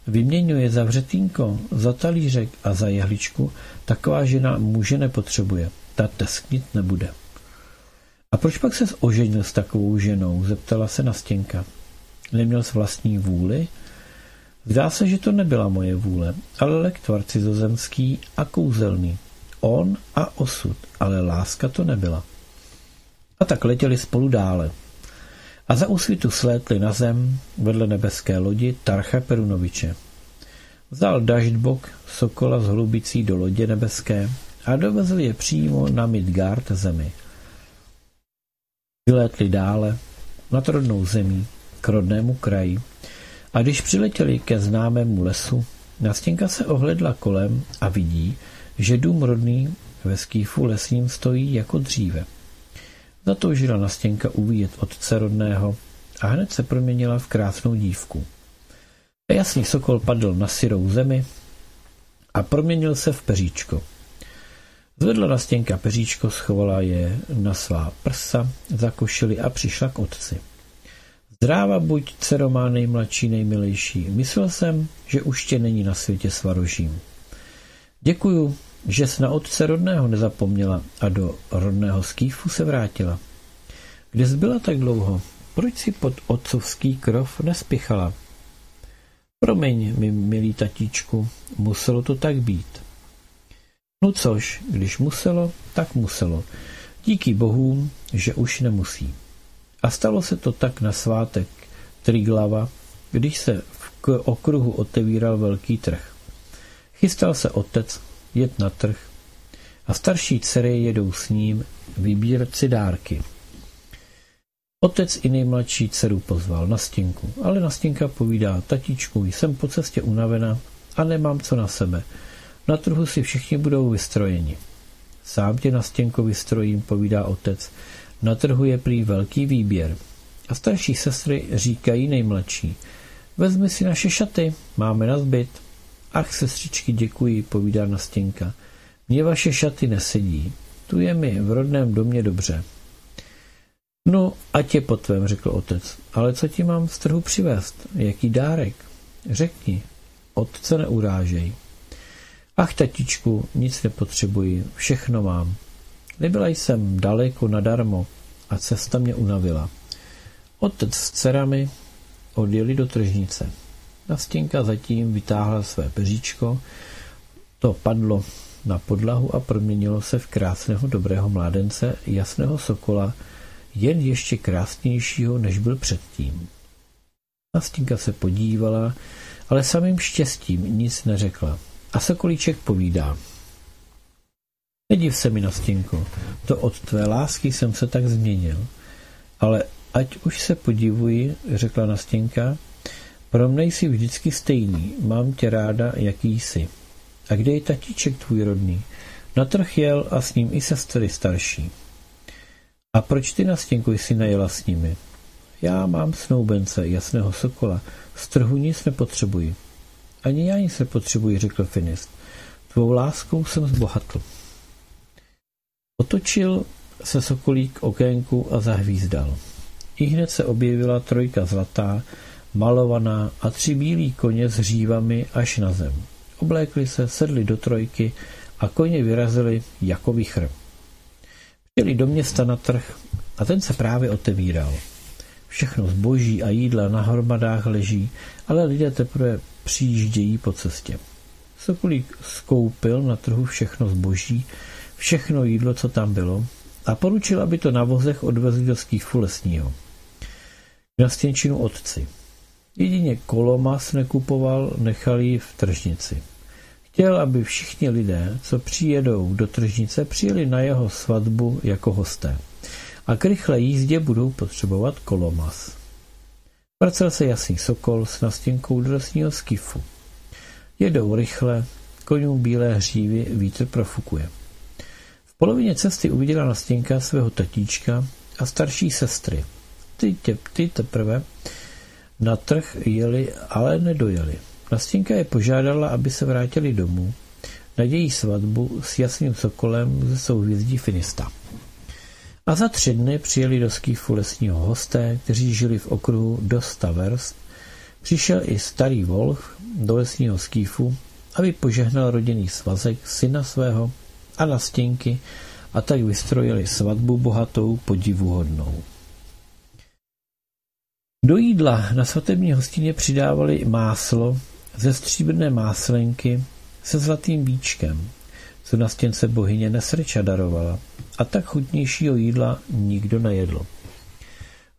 vyměňuje za vřetínko, za talířek a za jehličku, taková žena muže nepotřebuje. Ta tesknit nebude. A proč pak se oženil s takovou ženou? Zeptala se Nastěnka. Neměl s vlastní vůli? Zdá se, že to nebyla moje vůle, ale lektvar cizozemský a kouzelný. On a osud, ale láska to nebyla. A tak letěli spolu dále. A za úsvitu slétli na zem vedle nebeské lodi Tarcha Perunoviče. Vzal daždbok sokola z hlubicí do lodě nebeské a dovezl je přímo na Midgard zemi. Vylétli dále nad rodnou zemí k rodnému kraji a když přiletěli ke známému lesu, Nastěnka se ohledla kolem a vidí, že dům rodný ve skýfu lesním stojí jako dříve. Zatoužila Nastěnka uvidět otce rodného a hned se proměnila v krásnou dívku. Jasný sokol padl na syrou zemi a proměnil se v peříčko. Zvedla Nastěnka peříčko, schovala je na svá prsa, zakošili a přišla k otci. Zdráva buď, dcero má nejmladší, nejmilejší. Myslel jsem, že už tě není na světě svarožím. Děkuju, že jsi na otce rodného nezapomněla a do rodného skýfu se vrátila. Kde jsi byla tak dlouho? Proč si pod otcovský krov nespěchala? Promiň mi, milý tatíčku, muselo to tak být. No což, když muselo, tak muselo. Díky bohům, že už nemusí. A stalo se to tak na svátek Triglava, když se v okruhu otevíral velký trh. Chystal se otec jet na trh a starší dcery jedou s ním vybírat si dárky. Otec i nejmladší dceru pozval na stěnku, ale Nastěnka povídá, tatíčku, jsem po cestě unavena a nemám co na sebe. Na trhu si všichni budou vystrojeni. Sám tě na stěnku vystrojím, povídá otec. Na trhu je prý velký výběr. A starší sestry říkají nejmladší. Vezmi si naše šaty, máme na zbyt. Ach, sestřičky, děkuji, povídá Nastěnka. Mně vaše šaty nesedí. Tu je mi v rodném domě dobře. No, ať je po tvém, řekl otec. Ale co ti mám z trhu přivést? Jaký dárek? Řekni. Otce neurážej. Ach, tatičku, nic nepotřebuji, všechno mám. Nebyla jsem daleko nadarmo a cesta mě unavila. Otec s dcerami odjeli do tržnice. Nastěnka zatím vytáhla své peříčko, to padlo na podlahu a proměnilo se v krásného dobrého mládence, jasného sokola, jen ještě krásnějšího, než byl předtím. Nastěnka se podívala, ale samým štěstím nic neřekla. A Sokolíček povídá. Nediv se mi na stěnko, to od tvé lásky jsem se tak změnil. Ale ať už se podivuji, řekla Nastěnka, pro mne jsi vždycky stejný, mám tě ráda, jaký jsi. A kde je tatíček tvůj rodný? Na trh jel a s ním i sestry starší. A proč ty na stěnku jsi najela s nimi? Já mám snoubence, jasného sokola. Z trhu nic nepotřebuji. Ani já nic nepotřebuji, řekl Finist. Tvou láskou jsem zbohatl. Otočil se sokolík okénku a zahvízdal. I hned se objevila trojka zlatá, malovaná a tři bílí koně s hřívami až na zem. Oblékli se, sedli do trojky a koně vyrazili jako vichr. Přijeli do města na trh a ten se právě otevíral. Všechno zboží a jídla na hromadách leží, ale lidé teprve přijíždějí po cestě. Sokolík skoupil na trhu všechno zboží, všechno jídlo, co tam bylo, a poručil, aby to na vozech odvezli do skýfu lesního. Na stěnčinu otci. Jedině kolomas nekupoval, nechal ji v tržnici. Chtěl, aby všichni lidé, co přijedou do tržnice, přijeli na jeho svatbu jako hosté. A k rychlé jízdě budou potřebovat kolomas. Vracel se jasný sokol s nastěnkou do lesního skifu. Jedou rychle, konům bílé hřívy vítr profukuje. V polovině cesty uviděla nastěnka svého tatíčka a starší sestry. Ty, tě, ty teprve na trh jeli, ale nedojeli. Nastěnka je požádala, aby se vrátili domů na její svatbu s jasným sokolem ze souhvězdí Finista. A za tři dny přijeli do skýfu lesního hosté, kteří žili v okruhu do verst. Přišel i starý Wolf do lesního skýfu, aby požehnal rodinný svazek syna svého a nastěnky a tak vystrojili svatbu bohatou podivuhodnou. Do jídla na svatební hostině přidávali máslo ze stříbrné máslenky se zlatým bíčkem, co na stěnce bohyně Nesreča darovala, a tak chutnějšího jídla nikdo nejedl.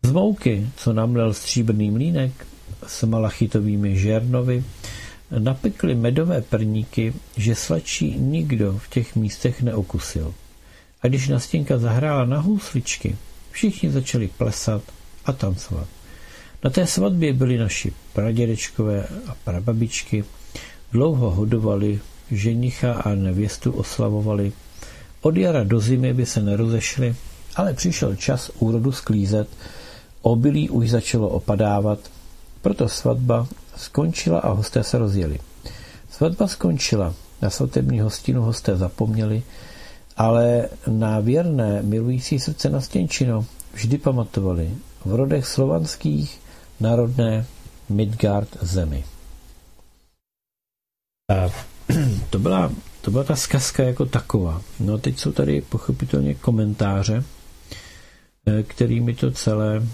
Z mouky, co namlel stříbrný mlínek s malachitovými žernovy, napekli medové perníky, že sladší nikdo v těch místech neokusil. A když Nastěnka zahrála na housličky, všichni začali plesat a tancovat. Na té svatbě byli naši pradědečkové a prababičky, dlouho hodovali, ženicha a nevěstu oslavovali. Od jara do zimy by se nerozešli, ale přišel čas úrodu sklízet, obilí už začalo opadávat, proto svatba skončila a hosté se rozjeli. Svatba skončila, na svatební hostinu hosté zapomněli, ale na věrné milující srdce na Stěnčino vždy pamatovali. V rodech slovanských národné Midgard zemi. A to byla, to byla ta zkazka jako taková. No teď jsou tady pochopitelně komentáře, eh, kterými to celé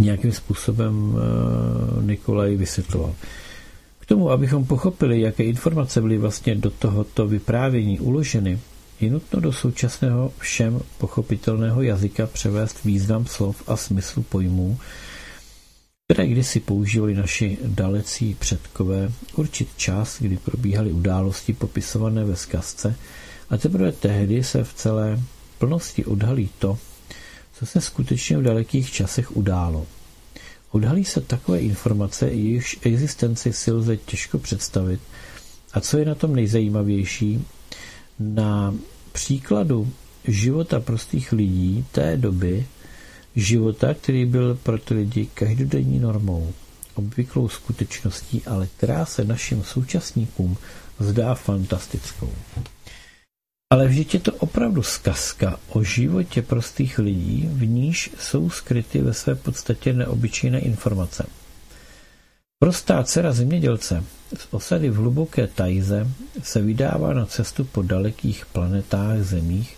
nějakým způsobem eh, Nikolaj vysvětloval. K tomu, abychom pochopili, jaké informace byly vlastně do tohoto vyprávění uloženy, je nutno do současného všem pochopitelného jazyka převést význam slov a smyslu pojmů, které kdysi používali naši dalecí předkové, určit čas, kdy probíhaly události popisované ve zkazce a teprve tehdy se v celé plnosti odhalí to, co se skutečně v dalekých časech událo. Odhalí se takové informace, jejichž existenci si lze těžko představit a co je na tom nejzajímavější, na příkladu života prostých lidí té doby života, který byl pro ty lidi každodenní normou, obvyklou skutečností, ale která se našim současníkům zdá fantastickou. Ale vždyť je to opravdu zkazka o životě prostých lidí, v níž jsou skryty ve své podstatě neobyčejné informace. Prostá dcera zemědělce z osady v hluboké tajze se vydává na cestu po dalekých planetách zemích,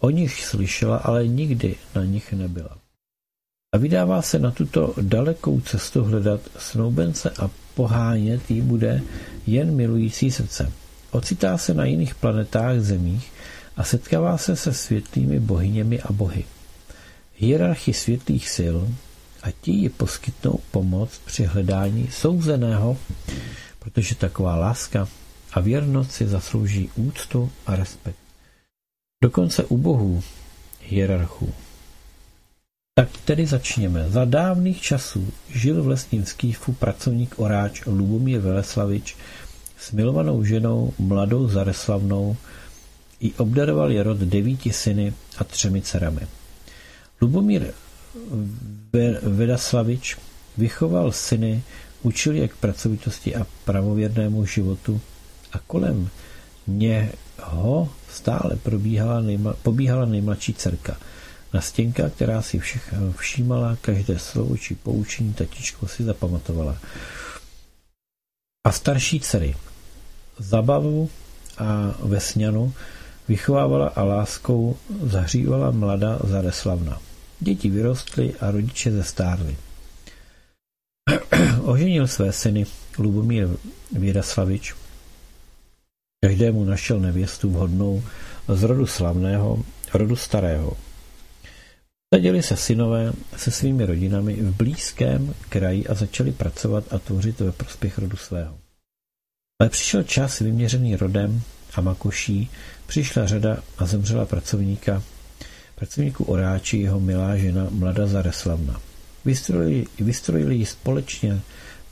o nich slyšela, ale nikdy na nich nebyla. A vydává se na tuto dalekou cestu hledat snoubence a pohánět jí bude jen milující srdce. Ocitá se na jiných planetách zemích a setkává se se světlými bohyněmi a bohy. Hierarchy světlých sil a ti ji poskytnou pomoc při hledání souzeného, protože taková láska a věrnost si zaslouží úctu a respekt. Dokonce u bohů, hierarchů. Tak tedy začněme. Za dávných časů žil v lesním skýfu pracovník oráč Lubomír Veleslavič s milovanou ženou, mladou Zareslavnou, i obdaroval je rod devíti syny a třemi dcerami. Lubomír Vedaslavič vychoval syny, učil je k pracovitosti a pravověrnému životu a kolem něho stále probíhala nejma, pobíhala nejmladší dcerka. stěnka, která si všech, všímala každé slovo či poučení tatičko si zapamatovala. A starší dcery zabavu a vesňanu vychovávala a láskou zahřívala mladá Zareslavna. Děti vyrostly a rodiče zestárli. Oženil své syny Lubomír Vědaslavič. Každému našel nevěstu vhodnou z rodu slavného, rodu starého. Sadili se synové se svými rodinami v blízkém kraji a začali pracovat a tvořit ve prospěch rodu svého. Ale přišel čas vyměřený rodem a makoší, přišla řada a zemřela pracovníka, pracovníku Oráči jeho milá žena Mlada Zareslavna. Vystrojili, vystrojili ji společně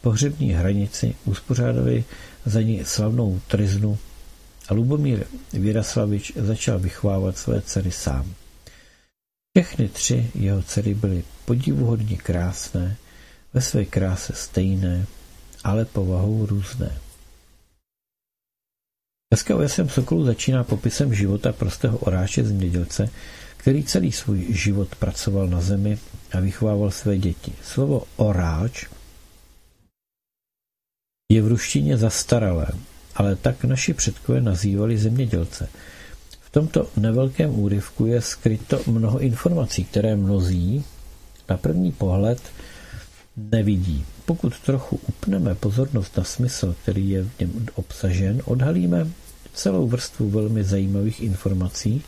pohřební hranici, uspořádali za ní slavnou triznu a Lubomír Věraslavič začal vychovávat své dcery sám. Všechny tři jeho dcery byly podivuhodně krásné, ve své kráse stejné, ale povahou různé. Dneska OSM Sokolu začíná popisem života prostého oráče zemědělce, který celý svůj život pracoval na zemi a vychovával své děti. Slovo oráč je v ruštině zastaralé, ale tak naši předkové nazývali zemědělce. V tomto nevelkém úryvku je skryto mnoho informací, které mnozí na první pohled nevidí. Pokud trochu upneme pozornost na smysl, který je v něm obsažen, odhalíme celou vrstvu velmi zajímavých informací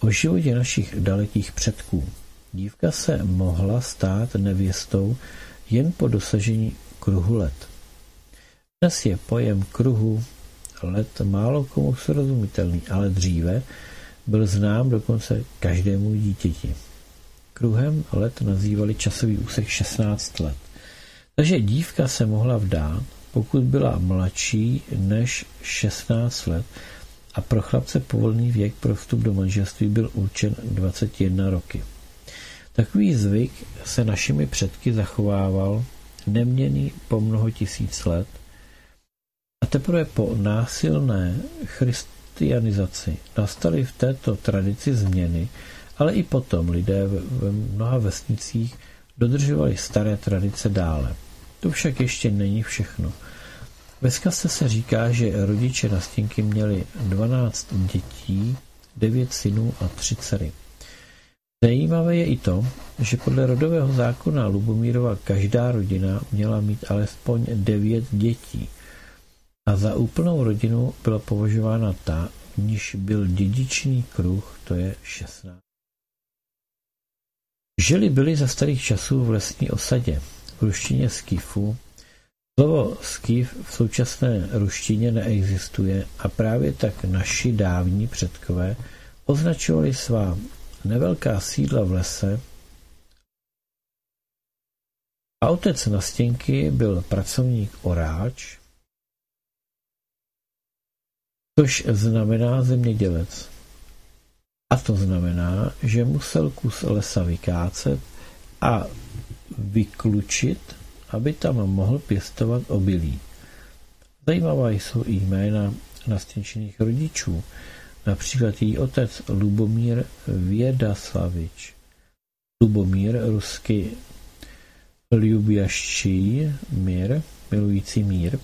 o životě našich dalekých předků. Dívka se mohla stát nevěstou jen po dosažení kruhu let. Dnes je pojem kruhu let málo komu srozumitelný, ale dříve byl znám dokonce každému dítěti. Kruhem let nazývali časový úsek 16 let. Takže dívka se mohla vdát, pokud byla mladší než 16 let a pro chlapce povolný věk pro vstup do manželství byl určen 21 roky. Takový zvyk se našimi předky zachovával neměný po mnoho tisíc let a teprve po násilné christianizaci nastaly v této tradici změny, ale i potom lidé v mnoha vesnicích dodržovali staré tradice dále. To však ještě není všechno. Ve zkazce se říká, že rodiče na stěnky měli 12 dětí, 9 synů a 3 dcery. Zajímavé je i to, že podle rodového zákona Lubomírova každá rodina měla mít alespoň 9 dětí a za úplnou rodinu byla považována ta, v níž byl dědičný kruh, to je 16. Žili byli za starých časů v lesní osadě, v ruštině Skifu. Slovo Skif v současné ruštině neexistuje a právě tak naši dávní předkové označovali svá nevelká sídla v lese a otec na stěnky byl pracovník oráč, což znamená zemědělec. A to znamená, že musel kus lesa vykácet a vyklučit, aby tam mohl pěstovat obilí. Zajímavá jsou i jména nastěnčených rodičů, například její otec Lubomír Vědaslavič. Lubomír, rusky Ljubjaščí, mír, milující mír,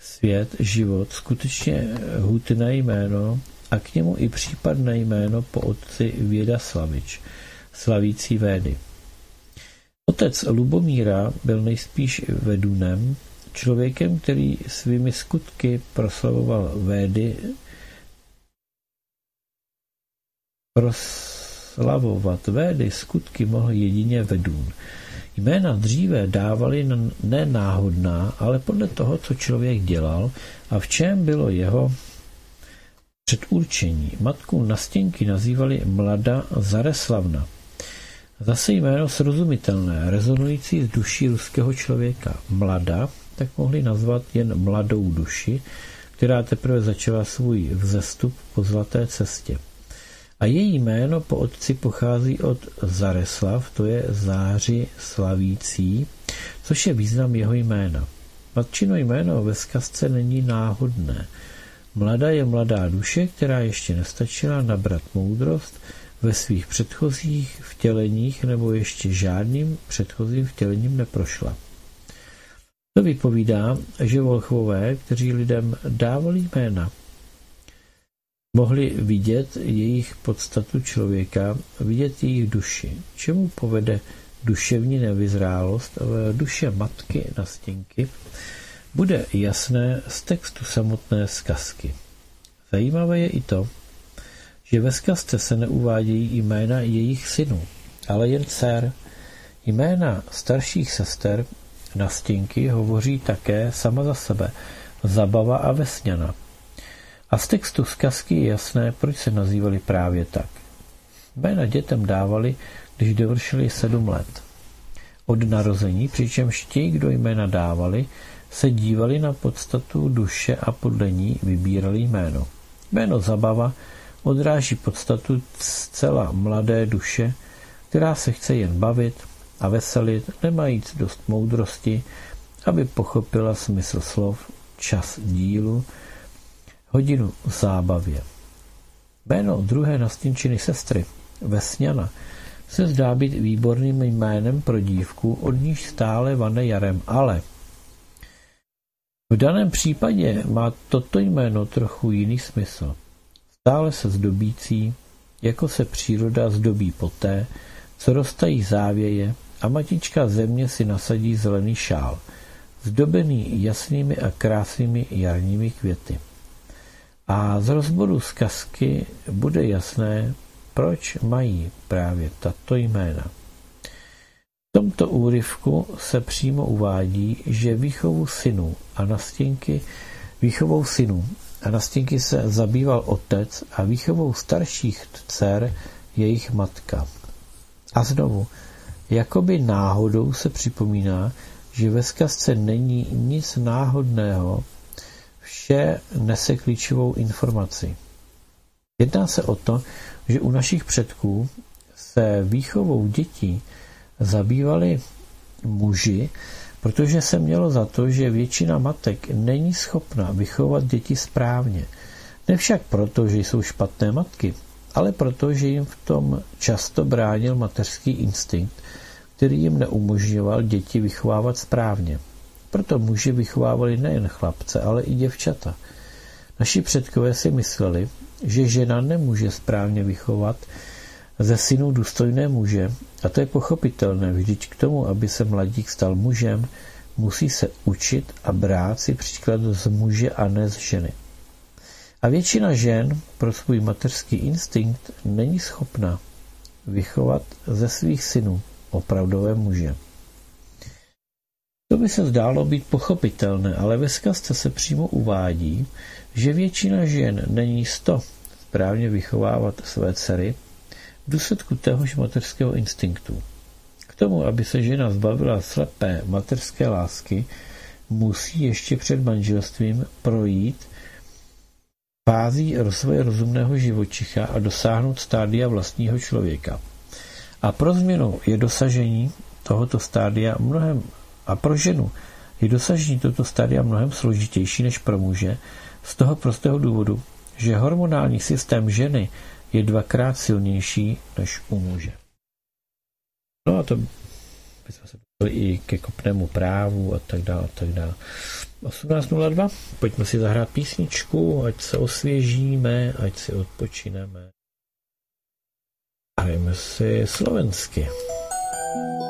svět, život, skutečně hutné jméno a k němu i případné jméno po otci Vědaslavič, slavící Védy. Otec Lubomíra byl nejspíš vedunem, člověkem, který svými skutky proslavoval Védy, proslavovat Védy skutky mohl jedině vedůn. Jména dříve dávali ne náhodná, ale podle toho, co člověk dělal a v čem bylo jeho předurčení. Matku Nastěnky nazývali Mlada Zareslavna. Zase jméno srozumitelné, rezonující z duší ruského člověka. Mlada, tak mohli nazvat jen mladou duši, která teprve začala svůj vzestup po zlaté cestě. A její jméno po otci pochází od Zareslav, to je záři slavící, což je význam jeho jména. Matčino jméno ve zkazce není náhodné. Mladá je mladá duše, která ještě nestačila nabrat moudrost ve svých předchozích vtěleních nebo ještě žádným předchozím vtělením neprošla. To vypovídá, že volchvové, kteří lidem dávali jména, mohli vidět jejich podstatu člověka, vidět jejich duši, čemu povede duševní nevyzrálost duše matky na stěnky, bude jasné z textu samotné zkazky. Zajímavé je i to, že ve zkazce se neuvádějí jména jejich synů, ale jen dcer. Jména starších sester na stěnky hovoří také sama za sebe, Zabava a Vesňana. A z textu zkazky je jasné, proč se nazývali právě tak. Jména dětem dávali, když dovršili sedm let. Od narození, přičemž ti, kdo jména dávali, se dívali na podstatu duše a podle ní vybírali jméno. Jméno Zabava odráží podstatu zcela mladé duše, která se chce jen bavit a veselit, nemajíc dost moudrosti, aby pochopila smysl slov, čas dílu, hodinu zábavě. Jméno druhé nastěnčiny sestry, Vesňana, se zdá být výborným jménem pro dívku, od níž stále vane jarem, ale v daném případě má toto jméno trochu jiný smysl. Stále se zdobící, jako se příroda zdobí poté, co roztají závěje a matička země si nasadí zelený šál, zdobený jasnými a krásnými jarními květy. A z rozboru zkazky bude jasné, proč mají právě tato jména. V tomto úryvku se přímo uvádí, že výchovu synů a nastěnky výchovou synů a nastěnky se zabýval otec a výchovou starších dcer jejich matka. A znovu, jakoby náhodou se připomíná, že ve zkazce není nic náhodného, vše nese klíčovou informaci. Jedná se o to, že u našich předků se výchovou dětí zabývali muži, protože se mělo za to, že většina matek není schopna vychovat děti správně. Ne však proto, že jsou špatné matky, ale proto, že jim v tom často bránil mateřský instinkt, který jim neumožňoval děti vychovávat správně. Proto muži vychovávali nejen chlapce, ale i děvčata. Naši předkové si mysleli, že žena nemůže správně vychovat ze synů důstojné muže, a to je pochopitelné, vždyť k tomu, aby se mladík stal mužem, musí se učit a brát si příklad z muže a ne z ženy. A většina žen pro svůj mateřský instinkt není schopna vychovat ze svých synů opravdové muže. To by se zdálo být pochopitelné, ale ve zkazce se přímo uvádí, že většina žen není sto správně vychovávat své dcery důsledku téhož mateřského instinktu. K tomu, aby se žena zbavila slepé mateřské lásky, musí ještě před manželstvím projít fází rozvoje rozumného živočicha a dosáhnout stádia vlastního člověka. A pro změnu je dosažení tohoto stádia mnohem a pro ženu je dosažení tohoto stádia mnohem složitější než pro muže z toho prostého důvodu, že hormonální systém ženy je dvakrát silnější než u muže. No a to bychom se i ke kopnému právu a tak dále, a tak dále. 18.02, pojďme si zahrát písničku, ať se osvěžíme, ať si odpočineme. Hrajeme si slovensky. Ak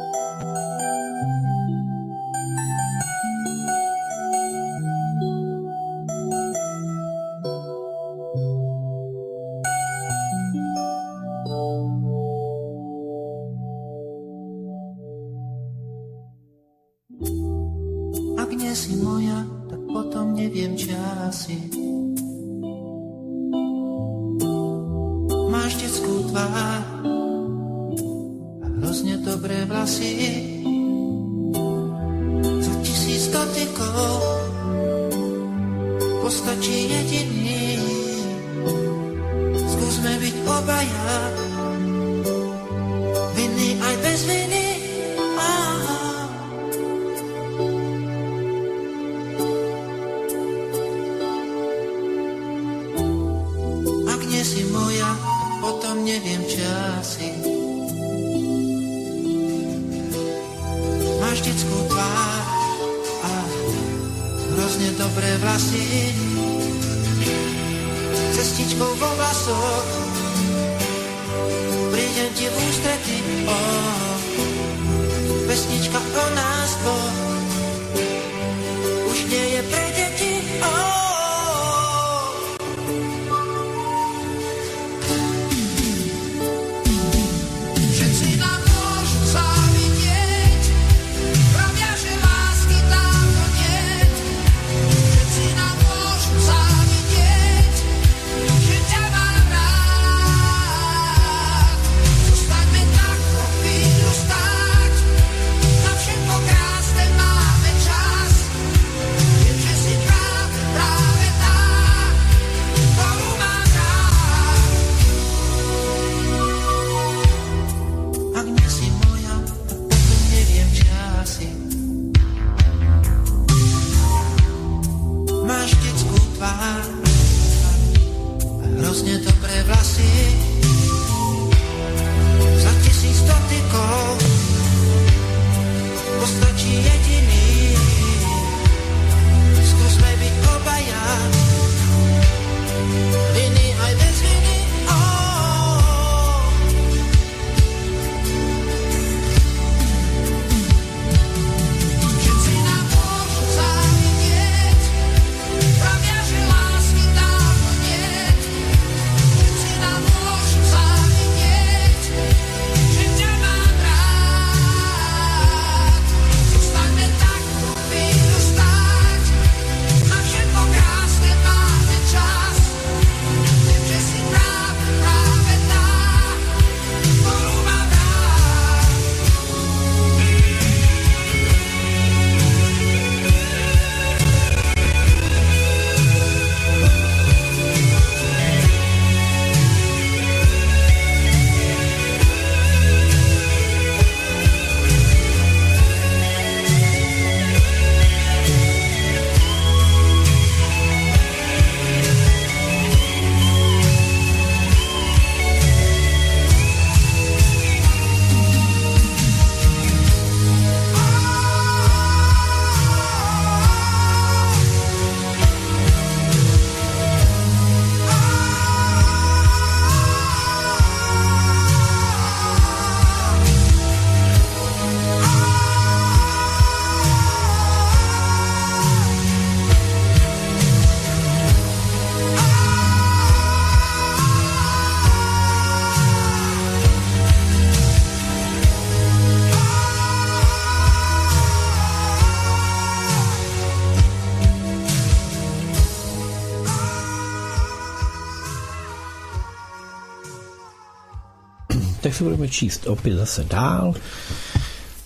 Se budeme číst opět zase dál.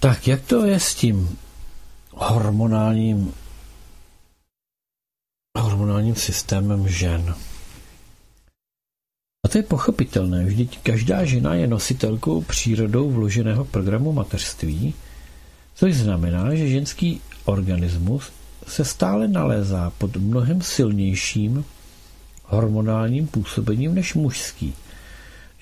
Tak jak to je s tím hormonálním hormonálním systémem žen? A to je pochopitelné, vždyť každá žena je nositelkou přírodou vloženého programu mateřství, což znamená, že ženský organismus se stále nalézá pod mnohem silnějším hormonálním působením než mužský.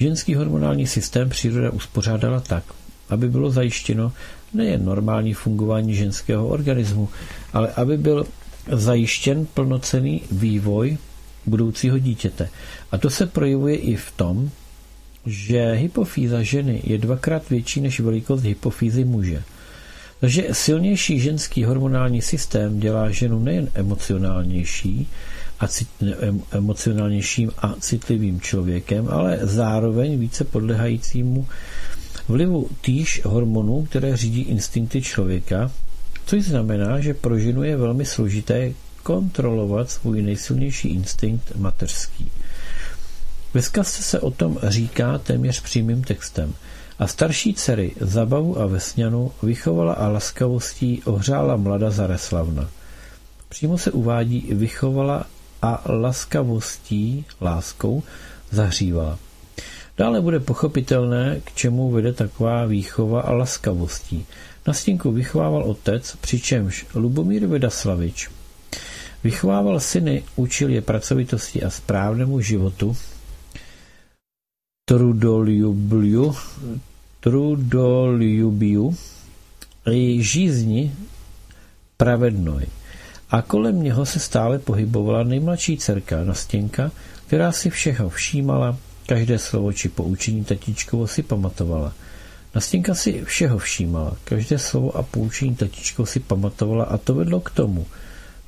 Ženský hormonální systém příroda uspořádala tak, aby bylo zajištěno nejen normální fungování ženského organismu, ale aby byl zajištěn plnocený vývoj budoucího dítěte. A to se projevuje i v tom, že hypofýza ženy je dvakrát větší než velikost hypofýzy muže. Takže silnější ženský hormonální systém dělá ženu nejen emocionálnější a cit, emocionálnějším a citlivým člověkem, ale zároveň více podlehajícímu vlivu týž hormonů, které řídí instinkty člověka Což znamená, že pro ženu je velmi složité kontrolovat svůj nejsilnější instinkt mateřský. Ve zkazce se o tom říká téměř přímým textem. A starší dcery Zabavu a Vesňanu vychovala a laskavostí ohřála mlada Zareslavna. Přímo se uvádí vychovala a laskavostí, láskou, zahřívala. Dále bude pochopitelné, k čemu vede taková výchova a laskavostí. Na stínku vychovával otec, přičemž Lubomír Vedaslavič vychovával syny, učil je pracovitosti a správnému životu, trudoljubiu, trudoljubiu i žízni pravednoj. A kolem něho se stále pohybovala nejmladší dcerka Nastěnka, která si všeho všímala, každé slovo či poučení tatičkovo si pamatovala. Nastěnka si všeho všímala, každé slovo a poučení tatičkovo si pamatovala a to vedlo k tomu,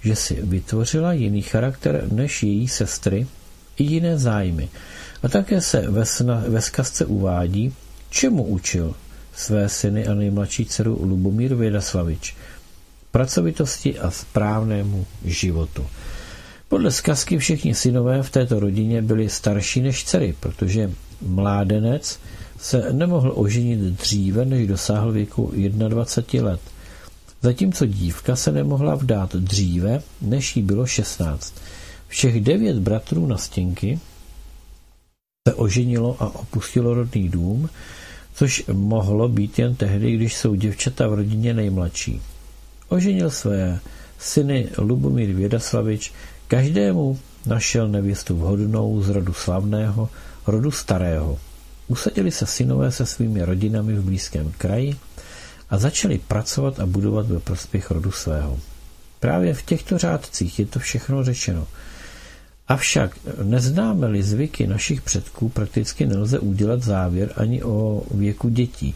že si vytvořila jiný charakter než její sestry i jiné zájmy. A také se ve, sna, ve zkazce uvádí, čemu učil své syny a nejmladší dceru Lubomír Vědaslavič. Pracovitosti a správnému životu. Podle zkazky všichni synové v této rodině byli starší než dcery, protože mládenec se nemohl oženit dříve, než dosáhl věku 21 let. Zatímco dívka se nemohla vdát dříve, než jí bylo 16. Všech devět bratrů na stěnky se oženilo a opustilo rodný dům, což mohlo být jen tehdy, když jsou děvčata v rodině nejmladší. Oženil své syny Lubomír Vědaslavič, každému našel nevěstu vhodnou z rodu slavného, rodu starého. Usadili se synové se svými rodinami v blízkém kraji a začali pracovat a budovat ve prospěch rodu svého. Právě v těchto řádcích je to všechno řečeno – Avšak neznáme-li zvyky našich předků, prakticky nelze udělat závěr ani o věku dětí,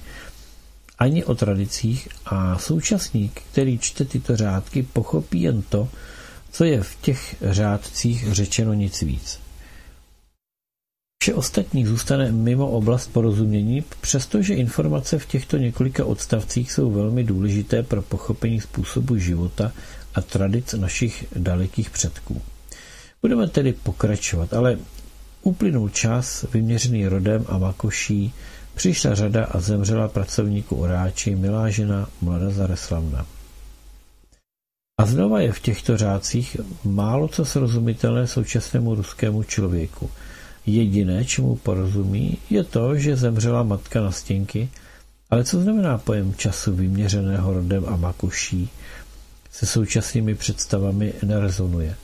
ani o tradicích a současník, který čte tyto řádky, pochopí jen to, co je v těch řádcích řečeno nic víc. Vše ostatní zůstane mimo oblast porozumění, přestože informace v těchto několika odstavcích jsou velmi důležité pro pochopení způsobu života a tradic našich dalekých předků. Budeme tedy pokračovat, ale uplynul čas vyměřený rodem a makoší, přišla řada a zemřela pracovníku oráči, milá žena, mladá Zareslavna. A znova je v těchto řádcích málo co srozumitelné současnému ruskému člověku. Jediné, čemu porozumí, je to, že zemřela matka na stěnky, ale co znamená pojem času vyměřeného rodem a makuší, se současnými představami nerezonuje.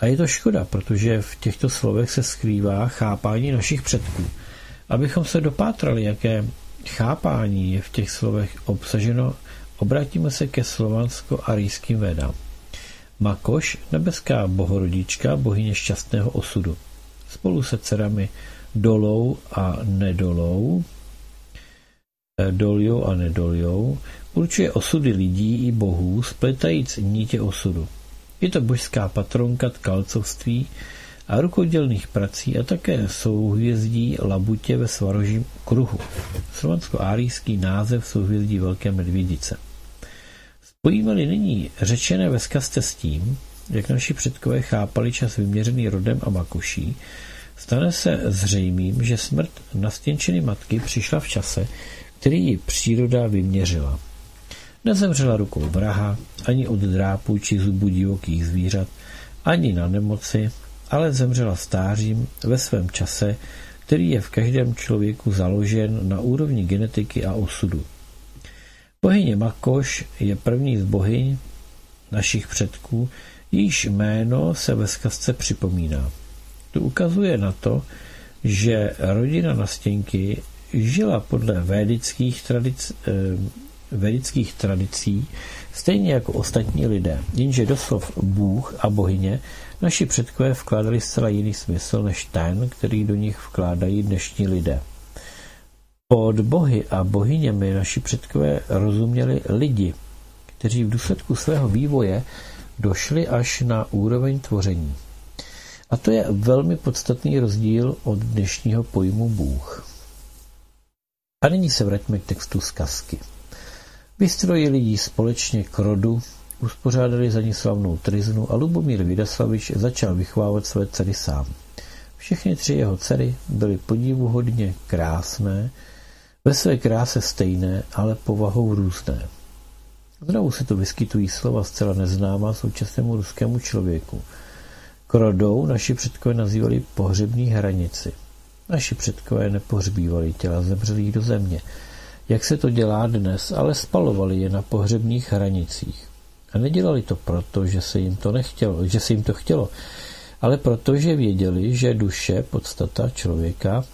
A je to škoda, protože v těchto slovech se skrývá chápání našich předků. Abychom se dopátrali, jaké chápání je v těch slovech obsaženo, obrátíme se ke slovansko-arijským védám. Makoš, nebeská bohorodička, bohyně šťastného osudu. Spolu se dcerami Dolou a Nedolou, eh, Doljou a Nedoljou, určuje osudy lidí i bohů, spletajíc nítě osudu. Je to božská patronka tkalcovství a rukodělných prací a také souhvězdí Labutě ve Svarožím kruhu. Slovansko-árijský název souhvězdí Velké medvědice. Spojíme-li nyní řečené ve zkazce s tím, jak naši předkové chápali čas vyměřený rodem a makuší, stane se zřejmým, že smrt nastěnčeny matky přišla v čase, který ji příroda vyměřila. Nezemřela rukou vraha, ani od drápů či zubů divokých zvířat, ani na nemoci, ale zemřela stářím ve svém čase, který je v každém člověku založen na úrovni genetiky a osudu. Bohyně Makoš je první z bohyň našich předků, jejíž jméno se ve zkazce připomíná. To ukazuje na to, že rodina Nastěnky žila podle védických tradic, eh, vedických tradicí, stejně jako ostatní lidé, jenže doslov Bůh a bohyně naši předkové vkládali zcela jiný smysl než ten, který do nich vkládají dnešní lidé. Pod bohy a bohyněmi naši předkové rozuměli lidi, kteří v důsledku svého vývoje došli až na úroveň tvoření. A to je velmi podstatný rozdíl od dnešního pojmu Bůh. A nyní se vraťme k textu zkazky. Vystrojili ji společně k rodu, uspořádali za ní slavnou triznu a Lubomír Vidaslavič začal vychovávat své dcery sám. Všechny tři jeho dcery byly podivuhodně krásné, ve své kráse stejné, ale povahou různé. Znovu se tu vyskytují slova zcela neznámá současnému ruskému člověku. Krodou naši předkové nazývali pohřební hranici. Naši předkové nepohřbívali těla zemřelých do země, jak se to dělá dnes, ale spalovali je na pohřebních hranicích. A nedělali to proto, že se jim to nechtělo, že se jim to chtělo, ale protože věděli, že duše, podstata člověka,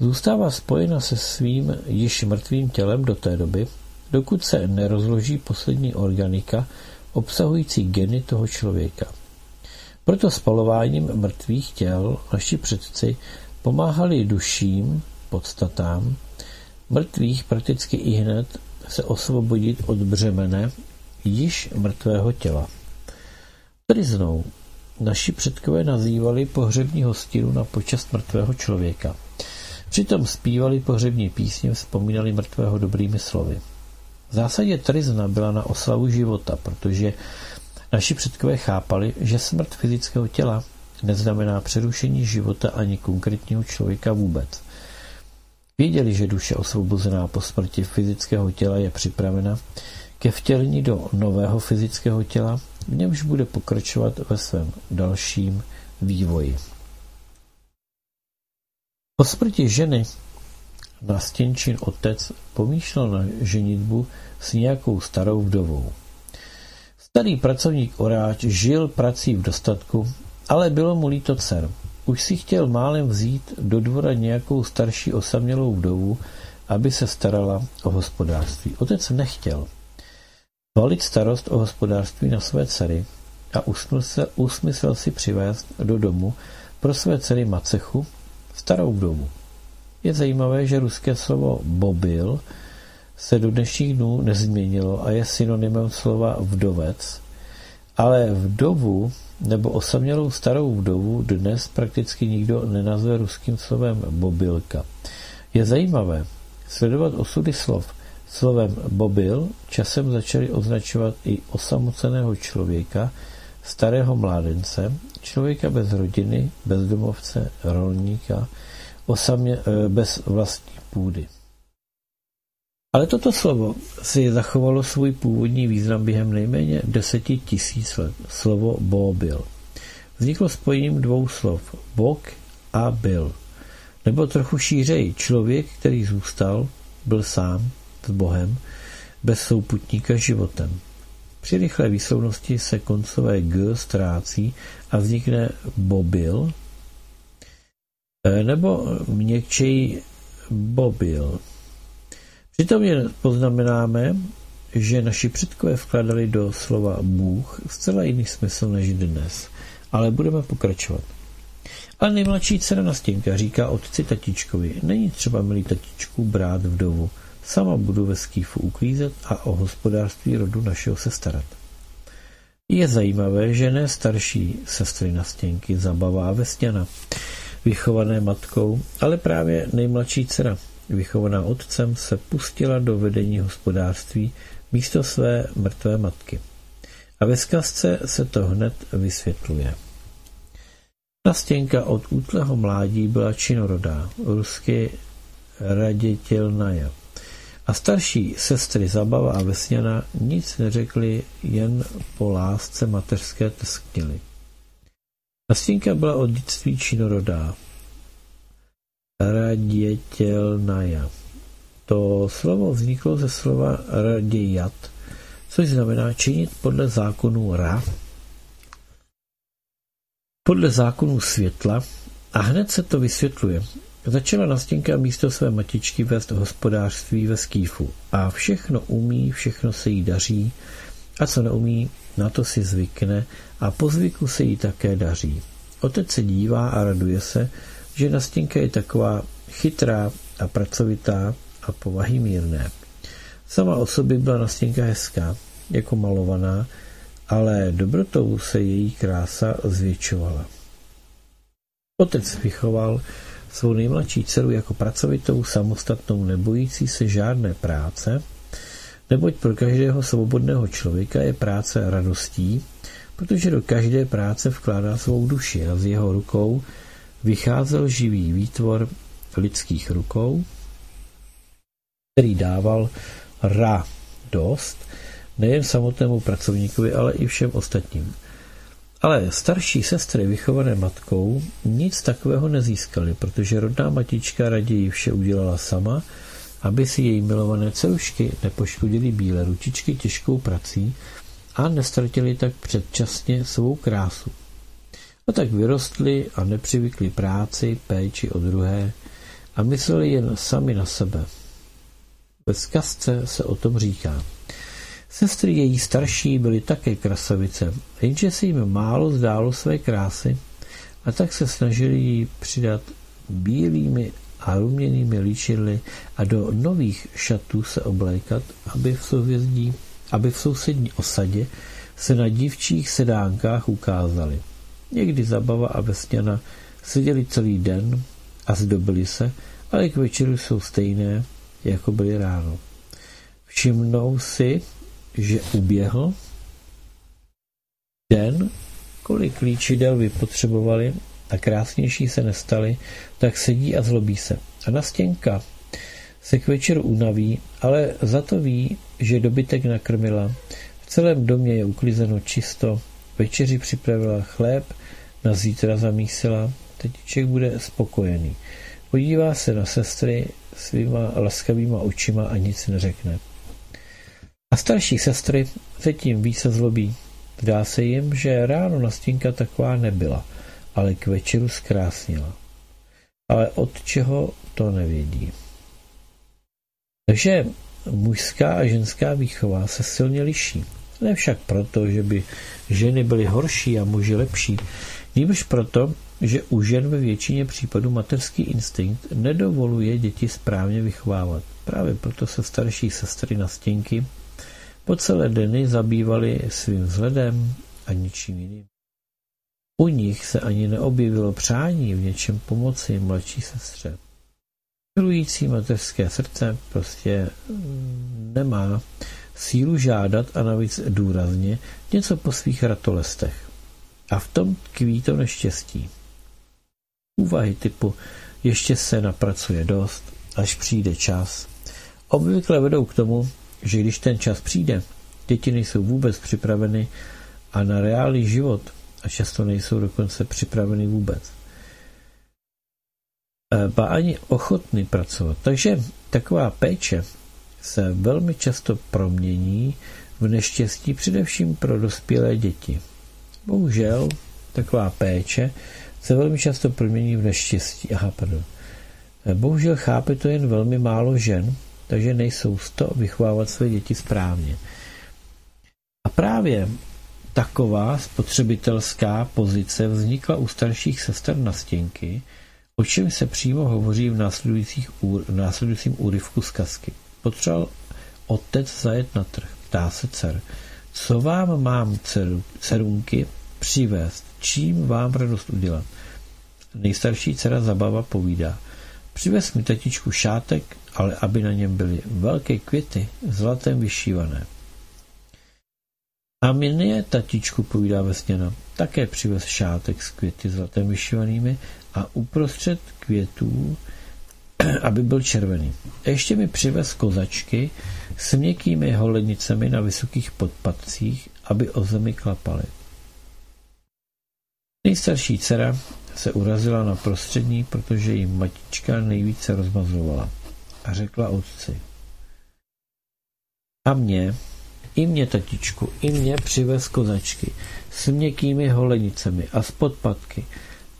zůstává spojena se svým již mrtvým tělem do té doby, dokud se nerozloží poslední organika obsahující geny toho člověka. Proto spalováním mrtvých těl naši předci pomáhali duším, podstatám, mrtvých prakticky i hned se osvobodit od břemene již mrtvého těla. Triznou naši předkové nazývali pohřební hostinu na počest mrtvého člověka. Přitom zpívali pohřební písně, vzpomínali mrtvého dobrými slovy. V zásadě trizna byla na oslavu života, protože naši předkové chápali, že smrt fyzického těla neznamená přerušení života ani konkrétního člověka vůbec. Věděli, že duše osvobozená po smrti fyzického těla je připravena ke vtělení do nového fyzického těla, v němž bude pokračovat ve svém dalším vývoji. Po smrti ženy na stěnčin otec pomýšlel na ženitbu s nějakou starou vdovou. Starý pracovník oráč žil prací v dostatku, ale bylo mu líto dcer. Už si chtěl málem vzít do dvora nějakou starší osamělou vdovu, aby se starala o hospodářství. Otec nechtěl valit starost o hospodářství na své dcery a usmyslel, si přivést do domu pro své dcery macechu, starou vdovu. Je zajímavé, že ruské slovo bobil se do dnešních dnů nezměnilo a je synonymem slova vdovec, ale vdovu nebo osamělou starou vdovu dnes prakticky nikdo nenazve ruským slovem bobilka. Je zajímavé sledovat osudy slov. Slovem bobil časem začali označovat i osamoceného člověka, starého mládence, člověka bez rodiny, bezdomovce, rolníka, osamě, eh, bez vlastní půdy. Ale toto slovo si zachovalo svůj původní význam během nejméně deseti tisíc let. Slovo bobil. Vzniklo spojením dvou slov bok a byl. Nebo trochu šířej, člověk, který zůstal, byl sám s Bohem, bez souputníka životem. Při rychlé výslovnosti se koncové g ztrácí a vznikne bobil, e, nebo měkčej bobil. Přitom jen poznamenáme, že naši předkové vkladali do slova Bůh zcela jiný smysl než dnes. Ale budeme pokračovat. A nejmladší dcera Nastěnka říká otci tatičkovi, není třeba, milý tatičku, brát vdovu. Sama budu ve skýfu uklízet a o hospodářství rodu našeho se starat. Je zajímavé, že ne starší sestry Nastěnky zabavá Vestěna, vychované matkou, ale právě nejmladší dcera, vychovaná otcem, se pustila do vedení hospodářství místo své mrtvé matky. A ve zkazce se to hned vysvětluje. Nastěnka od útlého mládí byla činorodá, rusky radětělnaja. A starší sestry Zabava a Vesněna nic neřekli, jen po lásce mateřské teskněli. Nastěnka byla od dětství činorodá, radětělnaja. To slovo vzniklo ze slova radějat, což znamená činit podle zákonů Ra, podle zákonů světla a hned se to vysvětluje. Začala Nastěnka místo své matičky vést hospodářství ve skýfu a všechno umí, všechno se jí daří a co neumí, na to si zvykne a po zvyku se jí také daří. Otec se dívá a raduje se, že Nastěnka je taková chytrá a pracovitá a povahy mírné. Sama o sobě byla Nastěnka hezká, jako malovaná, ale dobrotou se její krása zvětšovala. Otec vychoval svou nejmladší dceru jako pracovitou, samostatnou, nebojící se žádné práce, Neboť pro každého svobodného člověka je práce radostí, protože do každé práce vkládá svou duši a z jeho rukou vycházel živý výtvor lidských rukou, který dával radost nejen samotnému pracovníkovi, ale i všem ostatním. Ale starší sestry vychované matkou nic takového nezískaly, protože rodná matička raději vše udělala sama, aby si její milované celušky nepoškodily bílé ručičky těžkou prací a nestratili tak předčasně svou krásu. A tak vyrostli a nepřivykli práci, péči o druhé a mysleli jen sami na sebe. Ve zkazce se o tom říká. Sestry její starší byly také krasavice, jenže se jim málo zdálo své krásy a tak se snažili jí přidat bílými a ruměnými líčidly a do nových šatů se oblékat, aby v souvězdí, aby v sousední osadě se na dívčích sedánkách ukázali. Někdy Zabava a Vesněna seděli celý den a zdobili se, ale k večeru jsou stejné, jako byly ráno. Všimnou si, že uběhl den, kolik líčidel vypotřebovali a krásnější se nestali, tak sedí a zlobí se. A Nastěnka se k večeru unaví, ale za to ví, že dobytek nakrmila. V celém domě je uklizeno čisto, večeři připravila chléb, na zítra zamísila, tetiček bude spokojený. Podívá se na sestry svýma laskavýma očima a nic neřekne. A starší sestry se tím více zlobí. Zdá se jim, že ráno Nastěnka taková nebyla, ale k večeru zkrásnila. Ale od čeho to nevědí. Takže mužská a ženská výchova se silně liší. Ne však proto, že by ženy byly horší a muži lepší, nýbrž proto, že u žen ve většině případů materský instinkt nedovoluje děti správně vychovávat. Právě proto se starší sestry na stěnky po celé dny zabývaly svým vzhledem a ničím jiným. U nich se ani neobjevilo přání v něčem pomoci mladší sestře. Milující mateřské srdce prostě nemá sílu žádat a navíc důrazně něco po svých ratolestech. A v tom tkví to neštěstí. Úvahy typu ještě se napracuje dost, až přijde čas, obvykle vedou k tomu, že když ten čas přijde, děti nejsou vůbec připraveny a na reálný život a často nejsou dokonce připraveny vůbec. E, ba ani ochotny pracovat. Takže taková péče se velmi často promění v neštěstí především pro dospělé děti. Bohužel taková péče se velmi často promění v neštěstí. Aha, pardon. E, bohužel chápe to jen velmi málo žen, takže nejsou z to vychovávat své děti správně. A právě taková spotřebitelská pozice vznikla u starších sester na stěnky, o čem se přímo hovoří v, následujících v následujícím úryvku zkazky. Potřeboval otec zajet na trh, ptá se dcer. Co vám mám, dceru, dcerunky, přivést? Čím vám radost udělat? Nejstarší dcera Zabava povídá. Přivez mi tetičku šátek, ale aby na něm byly velké květy, zlatem vyšívané. A je tatičku, povídá Vesněna, také přivez šátek s květy zlatem vyšívanými a uprostřed květů, aby byl červený. A ještě mi přivez kozačky s měkkými holednicemi na vysokých podpadcích, aby o zemi klapaly. Nejstarší dcera se urazila na prostřední, protože jí matička nejvíce rozmazovala a řekla otci. A mě, i mě, tatičku, i mě přivez kozačky s měkkými holenicemi a s podpatky,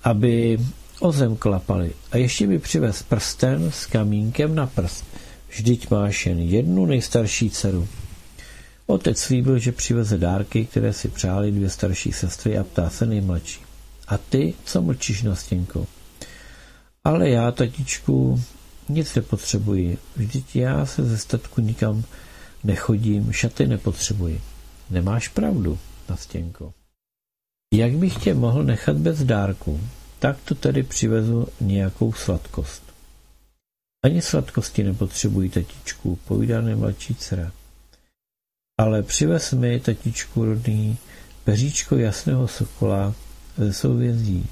aby o zem klapaly. A ještě mi přivez prsten s kamínkem na prst. Vždyť máš jen jednu nejstarší dceru. Otec slíbil, že přiveze dárky, které si přáli dvě starší sestry a ptá se nejmladší. A ty, co mlčíš na stěnku? Ale já, tatičku, nic nepotřebuji. Vždyť já se ze statku nikam nechodím, šaty nepotřebuji. Nemáš pravdu, Nastěnko. Jak bych tě mohl nechat bez dárku, tak to tedy přivezu nějakou sladkost. Ani sladkosti nepotřebují tetičku, povídá nejmladší dcera. ale přivez mi, tatičku rodný, peříčko jasného sokola ze souvězdí.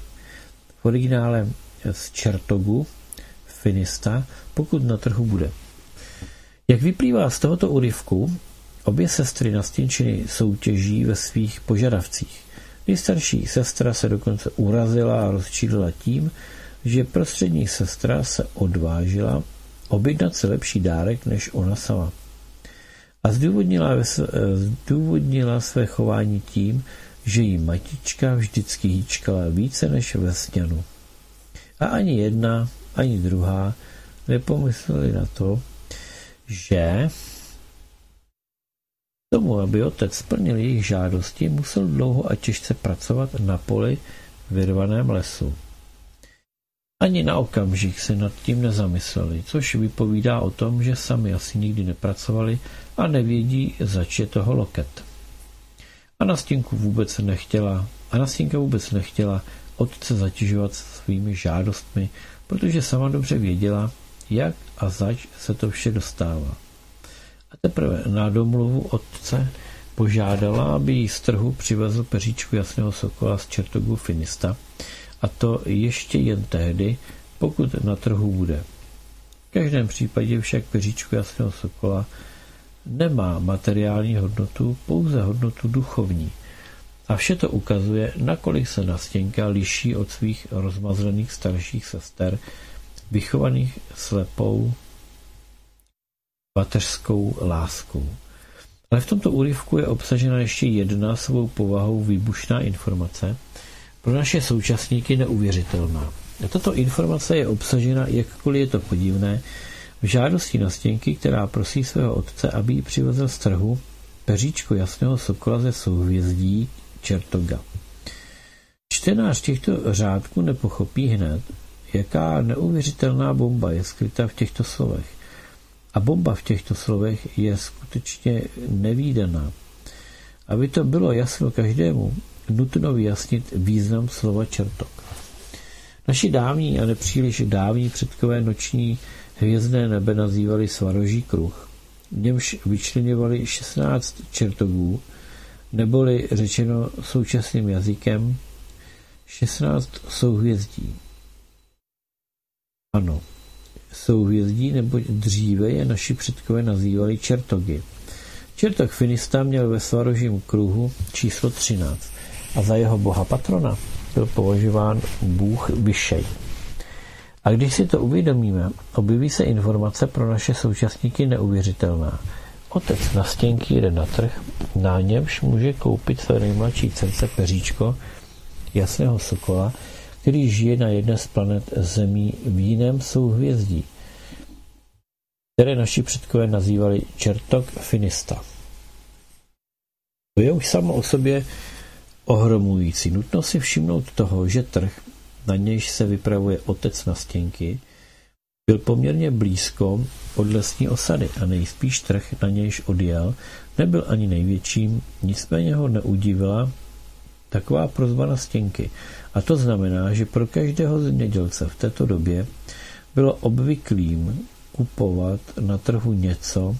V originále z Čertogu, Finista, pokud na trhu bude. Jak vyplývá z tohoto úryvku, obě sestry nastěnčiny soutěží ve svých požadavcích. Nejstarší sestra se dokonce urazila a rozčílila tím, že prostřední sestra se odvážila objednat si lepší dárek než ona sama. A zdůvodnila, zdůvodnila své chování tím, že jí matička vždycky hýčkala více než ve stěnu. A ani jedna, ani druhá nepomysleli na to, že tomu, aby otec splnil jejich žádosti, musel dlouho a těžce pracovat na poli vyrvaném lesu. Ani na okamžik se nad tím nezamysleli, což vypovídá o tom, že sami asi nikdy nepracovali a nevědí, zač je toho loket. A Nastínku vůbec nechtěla, a Nastínka vůbec nechtěla otce zatěžovat svými žádostmi, protože sama dobře věděla, jak a zač se to vše dostává. A teprve na domluvu otce požádala, aby jí z trhu přivezl peříčku jasného sokola z čertogu Finista, a to ještě jen tehdy, pokud na trhu bude. V každém případě však peříčku jasného sokola nemá materiální hodnotu, pouze hodnotu duchovní. A vše to ukazuje, nakolik se Nastěnka liší od svých rozmazlených starších sester, vychovaných slepou pateřskou láskou. Ale v tomto úryvku je obsažena ještě jedna svou povahou výbušná informace, pro naše současníky neuvěřitelná. Tato informace je obsažena, jakkoliv je to podivné, v žádosti na stěnky, která prosí svého otce, aby ji přivezl z trhu peříčko jasného sokola ze souhvězdí Čertoga. Čtenář těchto řádků nepochopí hned, jaká neuvěřitelná bomba je skryta v těchto slovech. A bomba v těchto slovech je skutečně nevýdaná. Aby to bylo jasno každému, nutno vyjasnit význam slova čertok. Naši dávní a nepříliš dávní předkové noční hvězdné nebe nazývali svaroží kruh, v němž vyčleněvali 16 čertogů, neboli řečeno současným jazykem 16 souhvězdí. Ano, souhvězdí, nebo dříve je naši předkové nazývali čertogy. Čertok Finista měl ve svarožím kruhu číslo 13 a za jeho boha patrona byl považován Bůh Vyšej. A když si to uvědomíme, objeví se informace pro naše současníky neuvěřitelná. Otec na stěnky jde na trh, na němž může koupit své nejmladší dcerce peříčko jasného sokola, který žije na jedné z planet Zemí v jiném souhvězdí, které naši předkové nazývali Čertok Finista. To je už samo o sobě ohromující. Nutno si všimnout toho, že trh, na nějž se vypravuje otec na stěnky, byl poměrně blízko od lesní osady a nejspíš trh, na nějž odjel, nebyl ani největším, nicméně ho neudivila taková prozba na stěnky. A to znamená, že pro každého zemědělce v této době bylo obvyklým kupovat na trhu něco,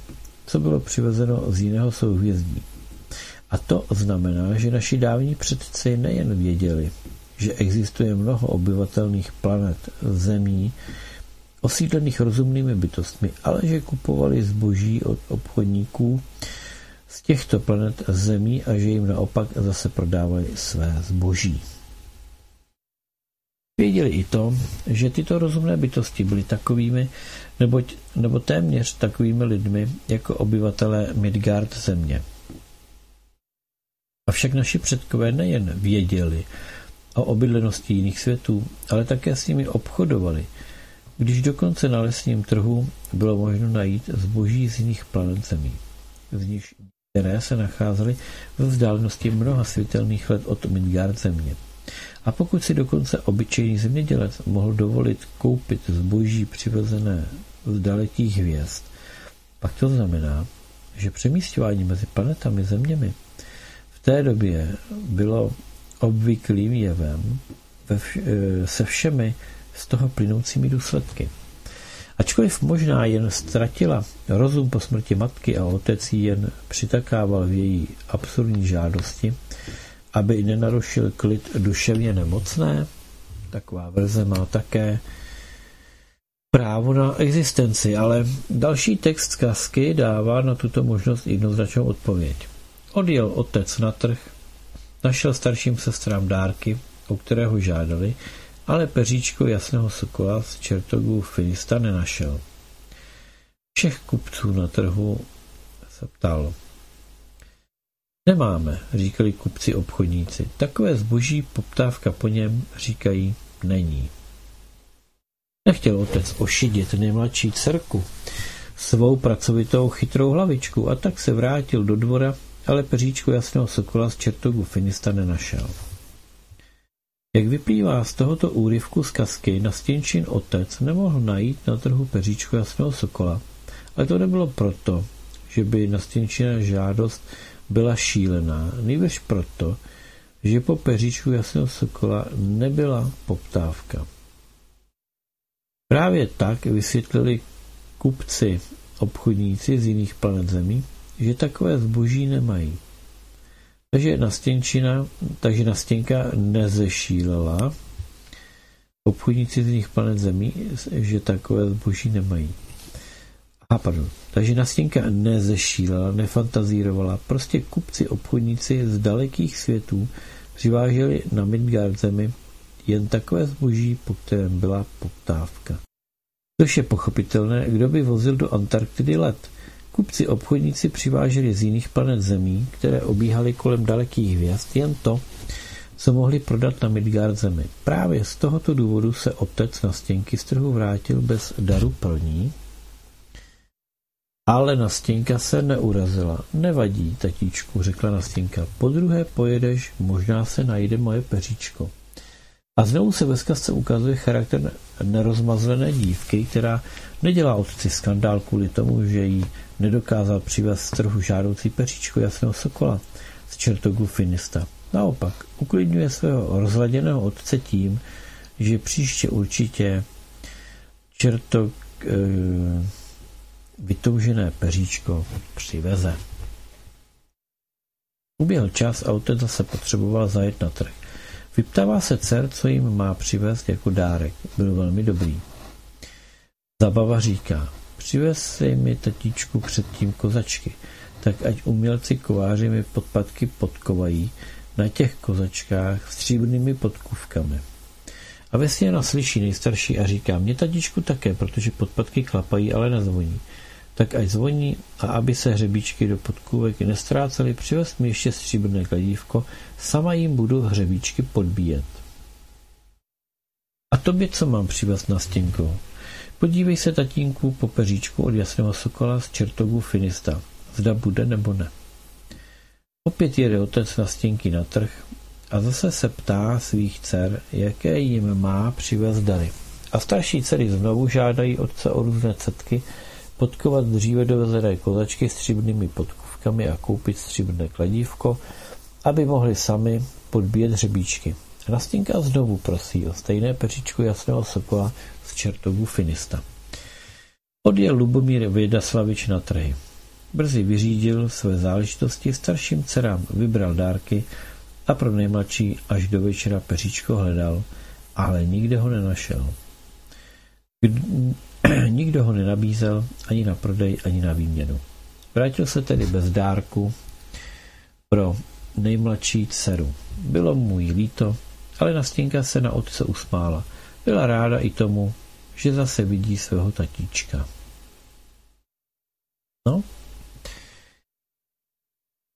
co bylo přivezeno z jiného souhvězdí. A to znamená, že naši dávní předci nejen věděli, že existuje mnoho obyvatelných planet, zemí, osídlených rozumnými bytostmi, ale že kupovali zboží od obchodníků z těchto planet zemí a že jim naopak zase prodávali své zboží. Věděli i to, že tyto rozumné bytosti byly takovými, neboť, nebo téměř takovými lidmi jako obyvatelé Midgard země. Avšak naši předkové nejen věděli o obydlenosti jiných světů, ale také s nimi obchodovali, když dokonce na lesním trhu bylo možno najít zboží z jiných planet Zemí, z nich, které se nacházely ve vzdálenosti mnoha světelných let od Midgard Země. A pokud si dokonce obyčejný zemědělec mohl dovolit koupit zboží přivezené z dalekých hvězd, pak to znamená, že přemístování mezi planetami zeměmi té době bylo obvyklým jevem ve vš- eh, se všemi z toho plynoucími důsledky. Ačkoliv možná jen ztratila rozum po smrti matky a otec jí jen přitakával v její absurdní žádosti, aby nenarušil klid duševně nemocné, taková verze má také právo na existenci, ale další text zkazky dává na tuto možnost jednoznačnou odpověď. Odjel otec na trh, našel starším sestrám dárky, o které ho žádali, ale peříčko jasného sokola z čertogů Filista nenašel. Všech kupců na trhu se ptal. Nemáme, říkali kupci obchodníci. Takové zboží poptávka po něm, říkají, není. Nechtěl otec ošidit nejmladší dcerku, svou pracovitou chytrou hlavičku a tak se vrátil do dvora, ale peříčko jasného sokola z čertogu Finista nenašel. Jak vyplývá z tohoto úryvku z kasky, Nastěnčin otec nemohl najít na trhu peříčko jasného sokola, ale to nebylo proto, že by Nastěnčina žádost byla šílená, nejvěř proto, že po peříčku jasného sokola nebyla poptávka. Právě tak vysvětlili kupci, obchodníci z jiných planet Zemí, že takové zboží nemají. Takže nastěnčina, takže nastěnka nezešílela obchodníci z jiných planet Zemí, že takové zboží nemají. A pardon. Takže nastěnka nezešílela, nefantazírovala. Prostě kupci, obchodníci z dalekých světů přiváželi na Midgard zemi jen takové zboží, po kterém byla poptávka. Což je pochopitelné, kdo by vozil do Antarktidy let. Kupci obchodníci přiváželi z jiných planet zemí, které obíhaly kolem dalekých hvězd, jen to, co mohli prodat na Midgard zemi. Právě z tohoto důvodu se otec na stěnky z trhu vrátil bez daru pro ní, ale Nastěnka se neurazila. Nevadí, tatíčku, řekla Nastěnka. Po druhé pojedeš, možná se najde moje peříčko. A znovu se ve zkazce ukazuje charakter nerozmazlené dívky, která nedělá otci skandál kvůli tomu, že jí nedokázal přivést z trhu žádoucí peříčko jasného sokola z čertogu Finista. Naopak, uklidňuje svého rozladěného otce tím, že příště určitě čertok e, vytoužené peříčko přiveze. Uběhl čas a otec zase potřeboval zajet na trh. Vyptává se dcer, co jim má přivést jako dárek. Byl velmi dobrý. Zabava říká, přivez mi tatíčku předtím kozačky, tak ať umělci kováři mi podpadky podkovají na těch kozačkách stříbrnými podkůvkami. A vesněna slyší nejstarší a říká, mě tatíčku také, protože podpadky klapají, ale nezvoní. Tak ať zvoní a aby se hřebíčky do podkůvek nestrácely, přivez mi ještě stříbrné kladívko, sama jim budu hřebíčky podbíjet. A tobě co mám přivést na stěnku? Podívej se, tatínku, po peříčku od jasného sokola z čertogu Finista. Zda bude nebo ne. Opět jede otec na stěnky na trh a zase se ptá svých dcer, jaké jim má přivést dary. A starší dcery znovu žádají otce o různé cetky, podkovat dříve dovezené kozačky s stříbrnými podkůvkami a koupit stříbrné kladívko, aby mohli sami podbíjet hřebíčky. Rastinka znovu prosí o stejné peříčku jasného sokola z čertogu Finista. Odjel Lubomír Vědaslavič na trhy. Brzy vyřídil své záležitosti, starším dcerám vybral dárky a pro nejmladší až do večera peříčko hledal, ale nikde ho nenašel. Nikdo ho nenabízel ani na prodej, ani na výměnu. Vrátil se tedy bez dárku pro nejmladší dceru. Bylo mu jí líto, ale Nastěnka se na otce usmála. Byla ráda i tomu, že zase vidí svého tatíčka. No,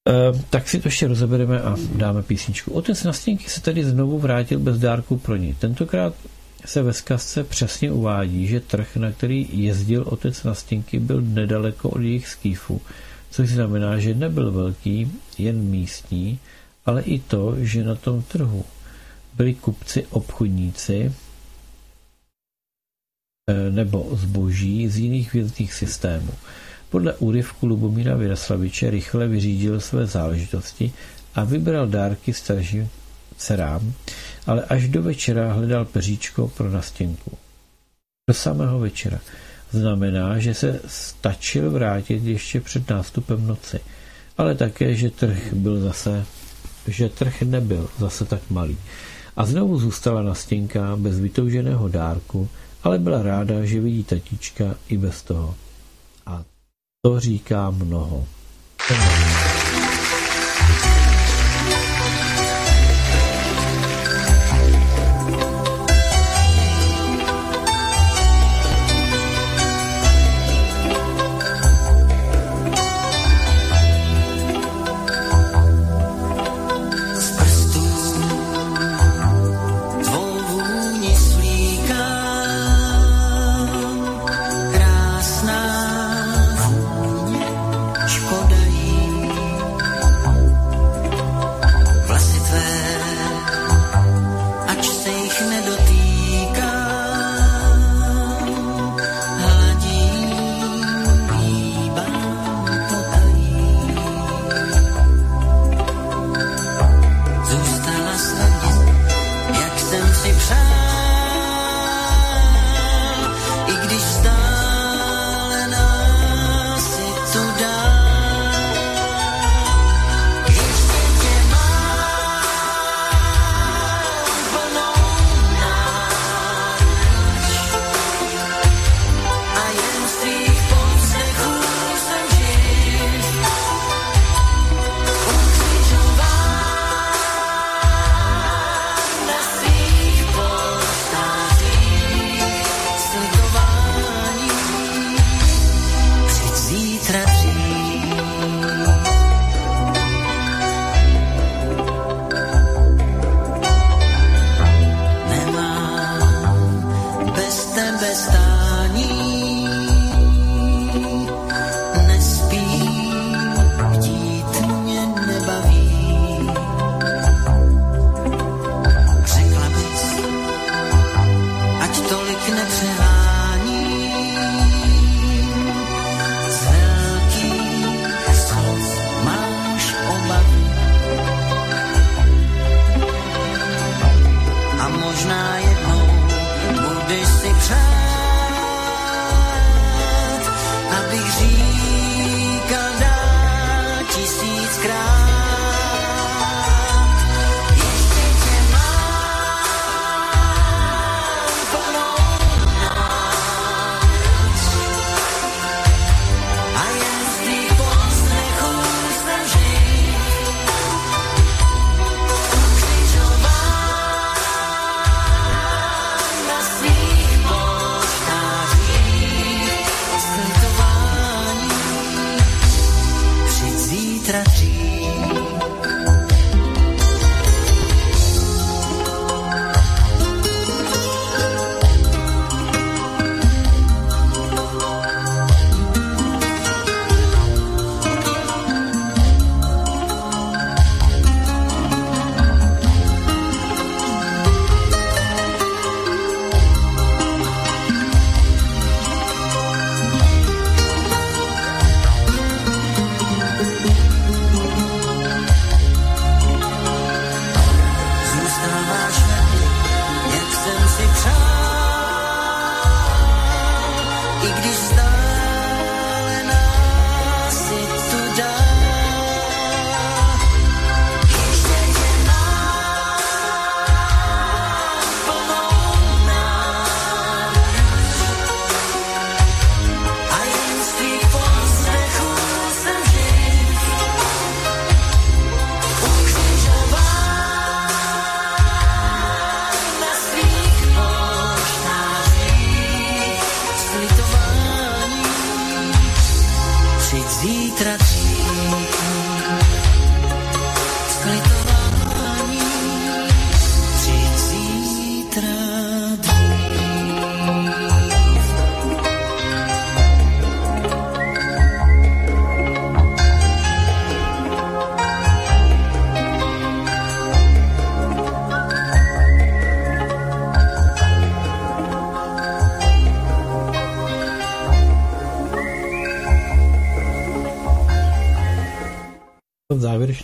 e, tak si to ještě rozebereme a dáme písničku. Otec Nastěnky se tedy znovu vrátil bez dárku pro ní. Tentokrát se ve zkazce přesně uvádí, že trh, na který jezdil otec na stěnky, byl nedaleko od jejich skýfu, což znamená, že nebyl velký, jen místní, ale i to, že na tom trhu byli kupci obchodníci eh, nebo zboží z jiných vězných systémů. Podle úryvku Lubomíra Vyraslaviče rychle vyřídil své záležitosti a vybral dárky starším dcerám, ale až do večera hledal peříčko pro nastěnku. Do samého večera. Znamená, že se stačil vrátit ještě před nástupem noci, ale také, že trh byl zase, že trh nebyl zase tak malý. A znovu zůstala nastěnka bez vytouženého dárku, ale byla ráda, že vidí tatíčka i bez toho. A to říká mnoho. Thank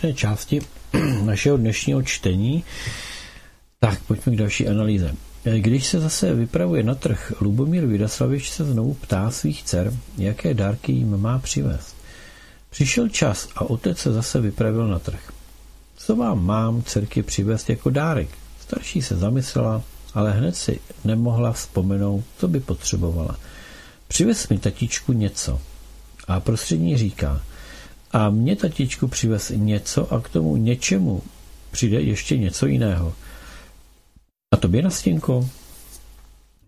závěrečné části našeho dnešního čtení, tak pojďme k další analýze. Když se zase vypravuje na trh, Lubomír Vydaslavič se znovu ptá svých dcer, jaké dárky jim má přivést. Přišel čas a otec se zase vypravil na trh. Co vám mám dcerky přivést jako dárek? Starší se zamyslela, ale hned si nemohla vzpomenout, co by potřebovala. Přivez mi tatičku něco. A prostřední říká, a mě tatičku přivez něco a k tomu něčemu přijde ještě něco jiného. A tobě, Nastěnko?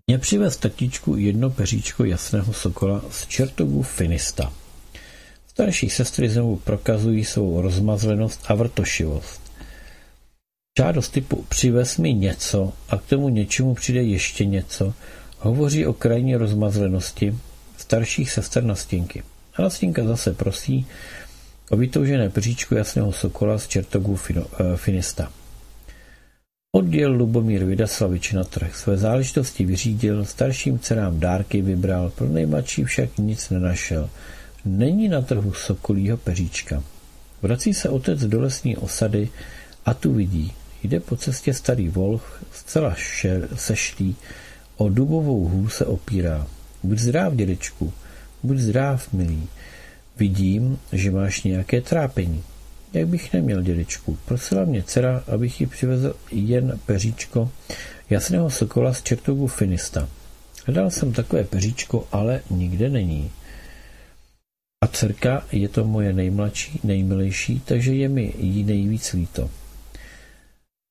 Mě přivez tatičku jedno peříčko jasného sokola z čertovů finista. Starší sestry znovu prokazují svou rozmazlenost a vrtošivost. Žádost typu přivez mi něco a k tomu něčemu přijde ještě něco hovoří o krajní rozmazlenosti starších sester Nastěnky. A Nastěnka zase prosí o vytoužené peříčko jasného sokola z čertogů finista. Odjel Lubomír Vidaslavič na trh. Své záležitosti vyřídil, starším dcerám dárky vybral, pro nejmladší však nic nenašel. Není na trhu sokolího peříčka. Vrací se otec do lesní osady a tu vidí. Jde po cestě starý volh, zcela šer, sešlý, o dubovou hůl se opírá. Buď zdrav, dědečku, buď zdrav, milý. Vidím, že máš nějaké trápení. Jak bych neměl, dědečku? Prosila mě dcera, abych jí přivezl jen peříčko jasného sokola z čertovu finista. Hledal jsem takové peříčko, ale nikde není. A dcerka je to moje nejmladší, nejmilejší, takže je mi jí nejvíc líto.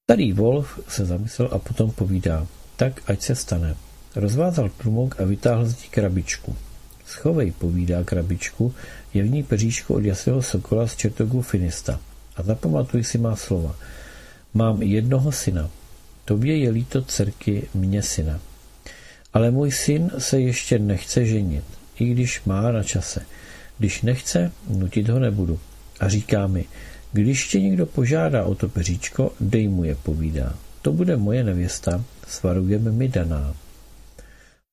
Starý Wolf se zamyslel a potom povídá, tak ať se stane. Rozvázal klumok a vytáhl z ní krabičku. Schovej, povídá krabičku, je v ní peříčko od jasného sokola z čertogu finista. A zapamatuj si má slova. Mám jednoho syna. Tobě je líto dcerky, mě syna. Ale můj syn se ještě nechce ženit, i když má na čase. Když nechce, nutit ho nebudu. A říká mi, když tě někdo požádá o to peříčko, dej mu je, povídá. To bude moje nevěsta, svarugem mi daná.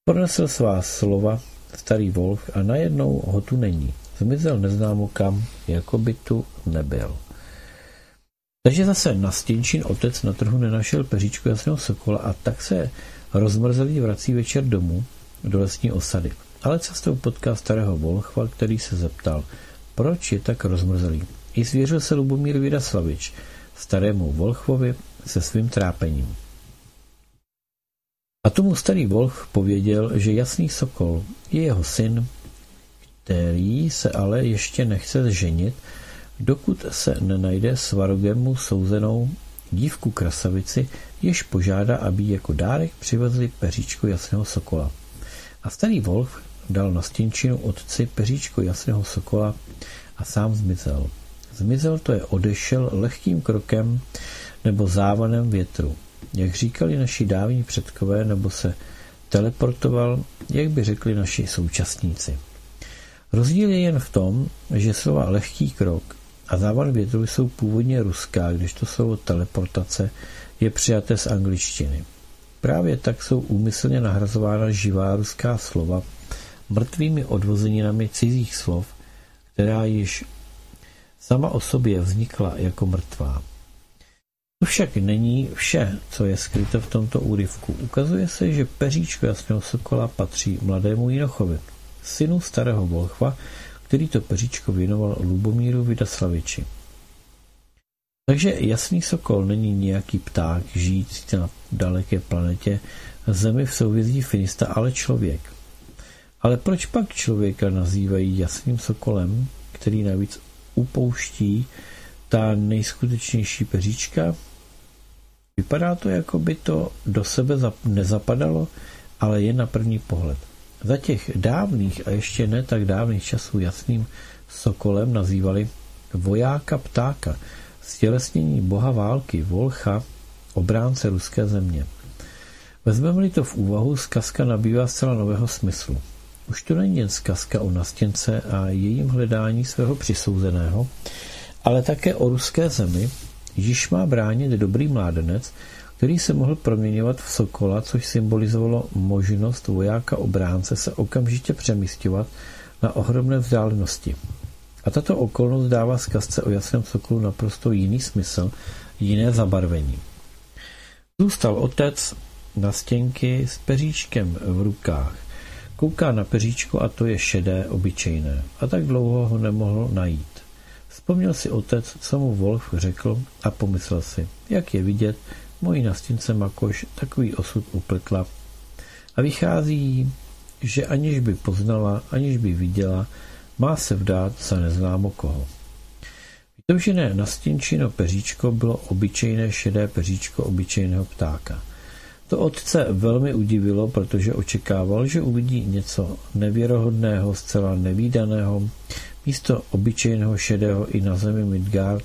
Pronesl svá slova starý Wolf a najednou ho tu není. Zmizel neznámo kam, jako by tu nebyl. Takže zase na Stěnčín otec na trhu nenašel peříčku jasného sokola a tak se rozmrzelý vrací večer domů do lesní osady. Ale cestou potká starého Volchva, který se zeptal, proč je tak rozmrzelý. I svěřil se Lubomír Vidaslavič, starému Volchvovi se svým trápením. A tomu starý Volch pověděl, že jasný sokol je jeho syn, který se ale ještě nechce ženit, dokud se nenajde svarogemu souzenou dívku krasavici, jež požádá, aby jako dárek přivezli peříčko jasného sokola. A starý Wolf dal na stěnčinu otci peříčko jasného sokola a sám zmizel. Zmizel to je odešel lehkým krokem nebo závanem větru. Jak říkali naši dávní předkové, nebo se teleportoval, jak by řekli naši současníci. Rozdíl je jen v tom, že slova lehký krok a závan větru jsou původně ruská, když to slovo teleportace je přijaté z angličtiny. Právě tak jsou úmyslně nahrazována živá ruská slova mrtvými odvozeninami cizích slov, která již sama o sobě vznikla jako mrtvá. To však není vše, co je skryto v tomto úryvku. Ukazuje se, že peříčko jasného sokola patří mladému Jinochovi, synu starého Volchva, který to peříčko věnoval Lubomíru Vidaslaviči. Takže jasný sokol není nějaký pták žijící na daleké planetě Zemi v souvězdí Finista, ale člověk. Ale proč pak člověka nazývají jasným sokolem, který navíc upouští ta nejskutečnější peříčka? Vypadá to, jako by to do sebe nezapadalo, ale je na první pohled. Za těch dávných a ještě ne tak dávných časů jasným sokolem nazývali vojáka ptáka, stělesnění boha války, Volcha, obránce ruské země. Vezmeme-li to v úvahu, zkazka nabývá zcela nového smyslu. Už to není jen zkazka o nastěnce a jejím hledání svého přisouzeného, ale také o ruské zemi, již má bránit dobrý mládenec, který se mohl proměňovat v sokola, což symbolizovalo možnost vojáka obránce se okamžitě přemysťovat na ohromné vzdálenosti. A tato okolnost dává zkazce o jasném sokolu naprosto jiný smysl, jiné zabarvení. Zůstal otec na stěnky s peříčkem v rukách. Kouká na peříčko a to je šedé, obyčejné. A tak dlouho ho nemohl najít. Vzpomněl si otec, co mu Wolf řekl a pomyslel si, jak je vidět, mojí nastěnce Makoš takový osud upletla. A vychází že aniž by poznala, aniž by viděla, má se vdát za neznámo koho. Vytoužené nastěnčino peříčko bylo obyčejné šedé peříčko obyčejného ptáka. To otce velmi udivilo, protože očekával, že uvidí něco nevěrohodného, zcela nevýdaného, místo obyčejného šedého i na zemi Midgard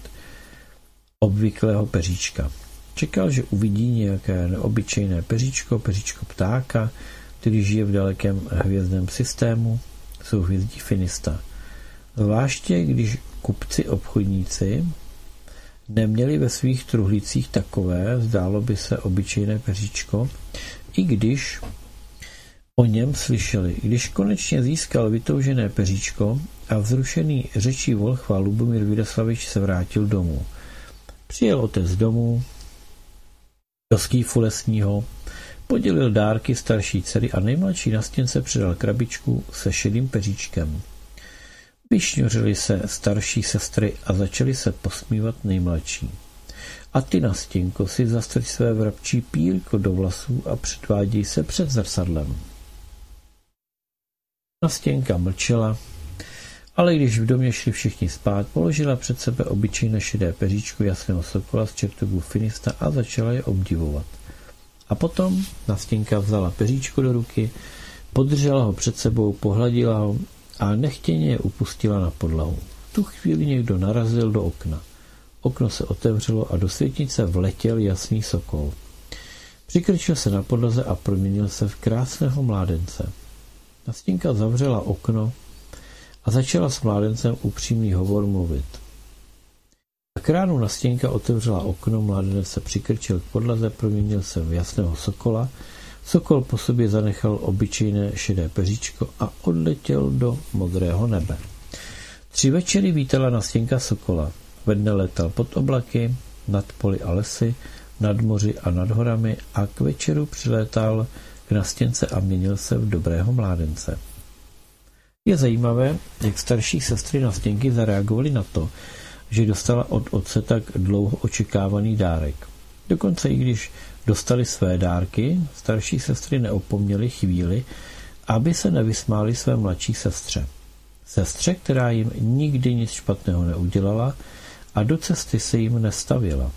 obvyklého peříčka. Čekal, že uvidí nějaké neobyčejné peříčko, peříčko ptáka, který žije v dalekém hvězdném systému, souhvězdí Finista. Zvláště když kupci obchodníci neměli ve svých truhlicích takové, zdálo by se obyčejné peříčko, i když o něm slyšeli. Když konečně získal vytoužené peříčko a vzrušený řečí Volchva Lubomír Vidaslavič se vrátil domů. Přijel otec domů, do skýfu lesního, podělil dárky starší dcery a nejmladší nastěnce předal krabičku se šedým peříčkem. Vyšňuřili se starší sestry a začali se posmívat nejmladší. A ty, Nastěnko, si zastrč své vrabčí pílko do vlasů a předváděj se před zrcadlem. Nastěnka mlčela, ale když v domě šli všichni spát, položila před sebe obyčejné šedé peříčko jasného sokola z čertogu finista a začala je obdivovat. A potom Nastěnka vzala peříčko do ruky, podržela ho před sebou, pohladila ho a nechtěně je upustila na podlahu. V tu chvíli někdo narazil do okna. Okno se otevřelo a do světnice vletěl jasný sokol. Přikrčil se na podlaze a proměnil se v krásného mládence. Nastěnka zavřela okno a začala s mládencem upřímný hovor mluvit. A kránu Nastěnka otevřela okno, mládenec se přikrčil k podlaze, proměnil se v jasného sokola, Sokol po sobě zanechal obyčejné šedé peříčko a odletěl do modrého nebe. Tři večery vítala na stěnka sokola. Ve dne letal pod oblaky, nad poli a lesy, nad moři a nad horami a k večeru přilétal k nastěnce a měnil se v dobrého mládence. Je zajímavé, jak starší sestry na stěnky zareagovaly na to, že dostala od otce tak dlouho očekávaný dárek. Dokonce i když dostali své dárky, starší sestry neopomněly chvíli, aby se nevysmáli své mladší sestře. Sestře, která jim nikdy nic špatného neudělala a do cesty se jim nestavila.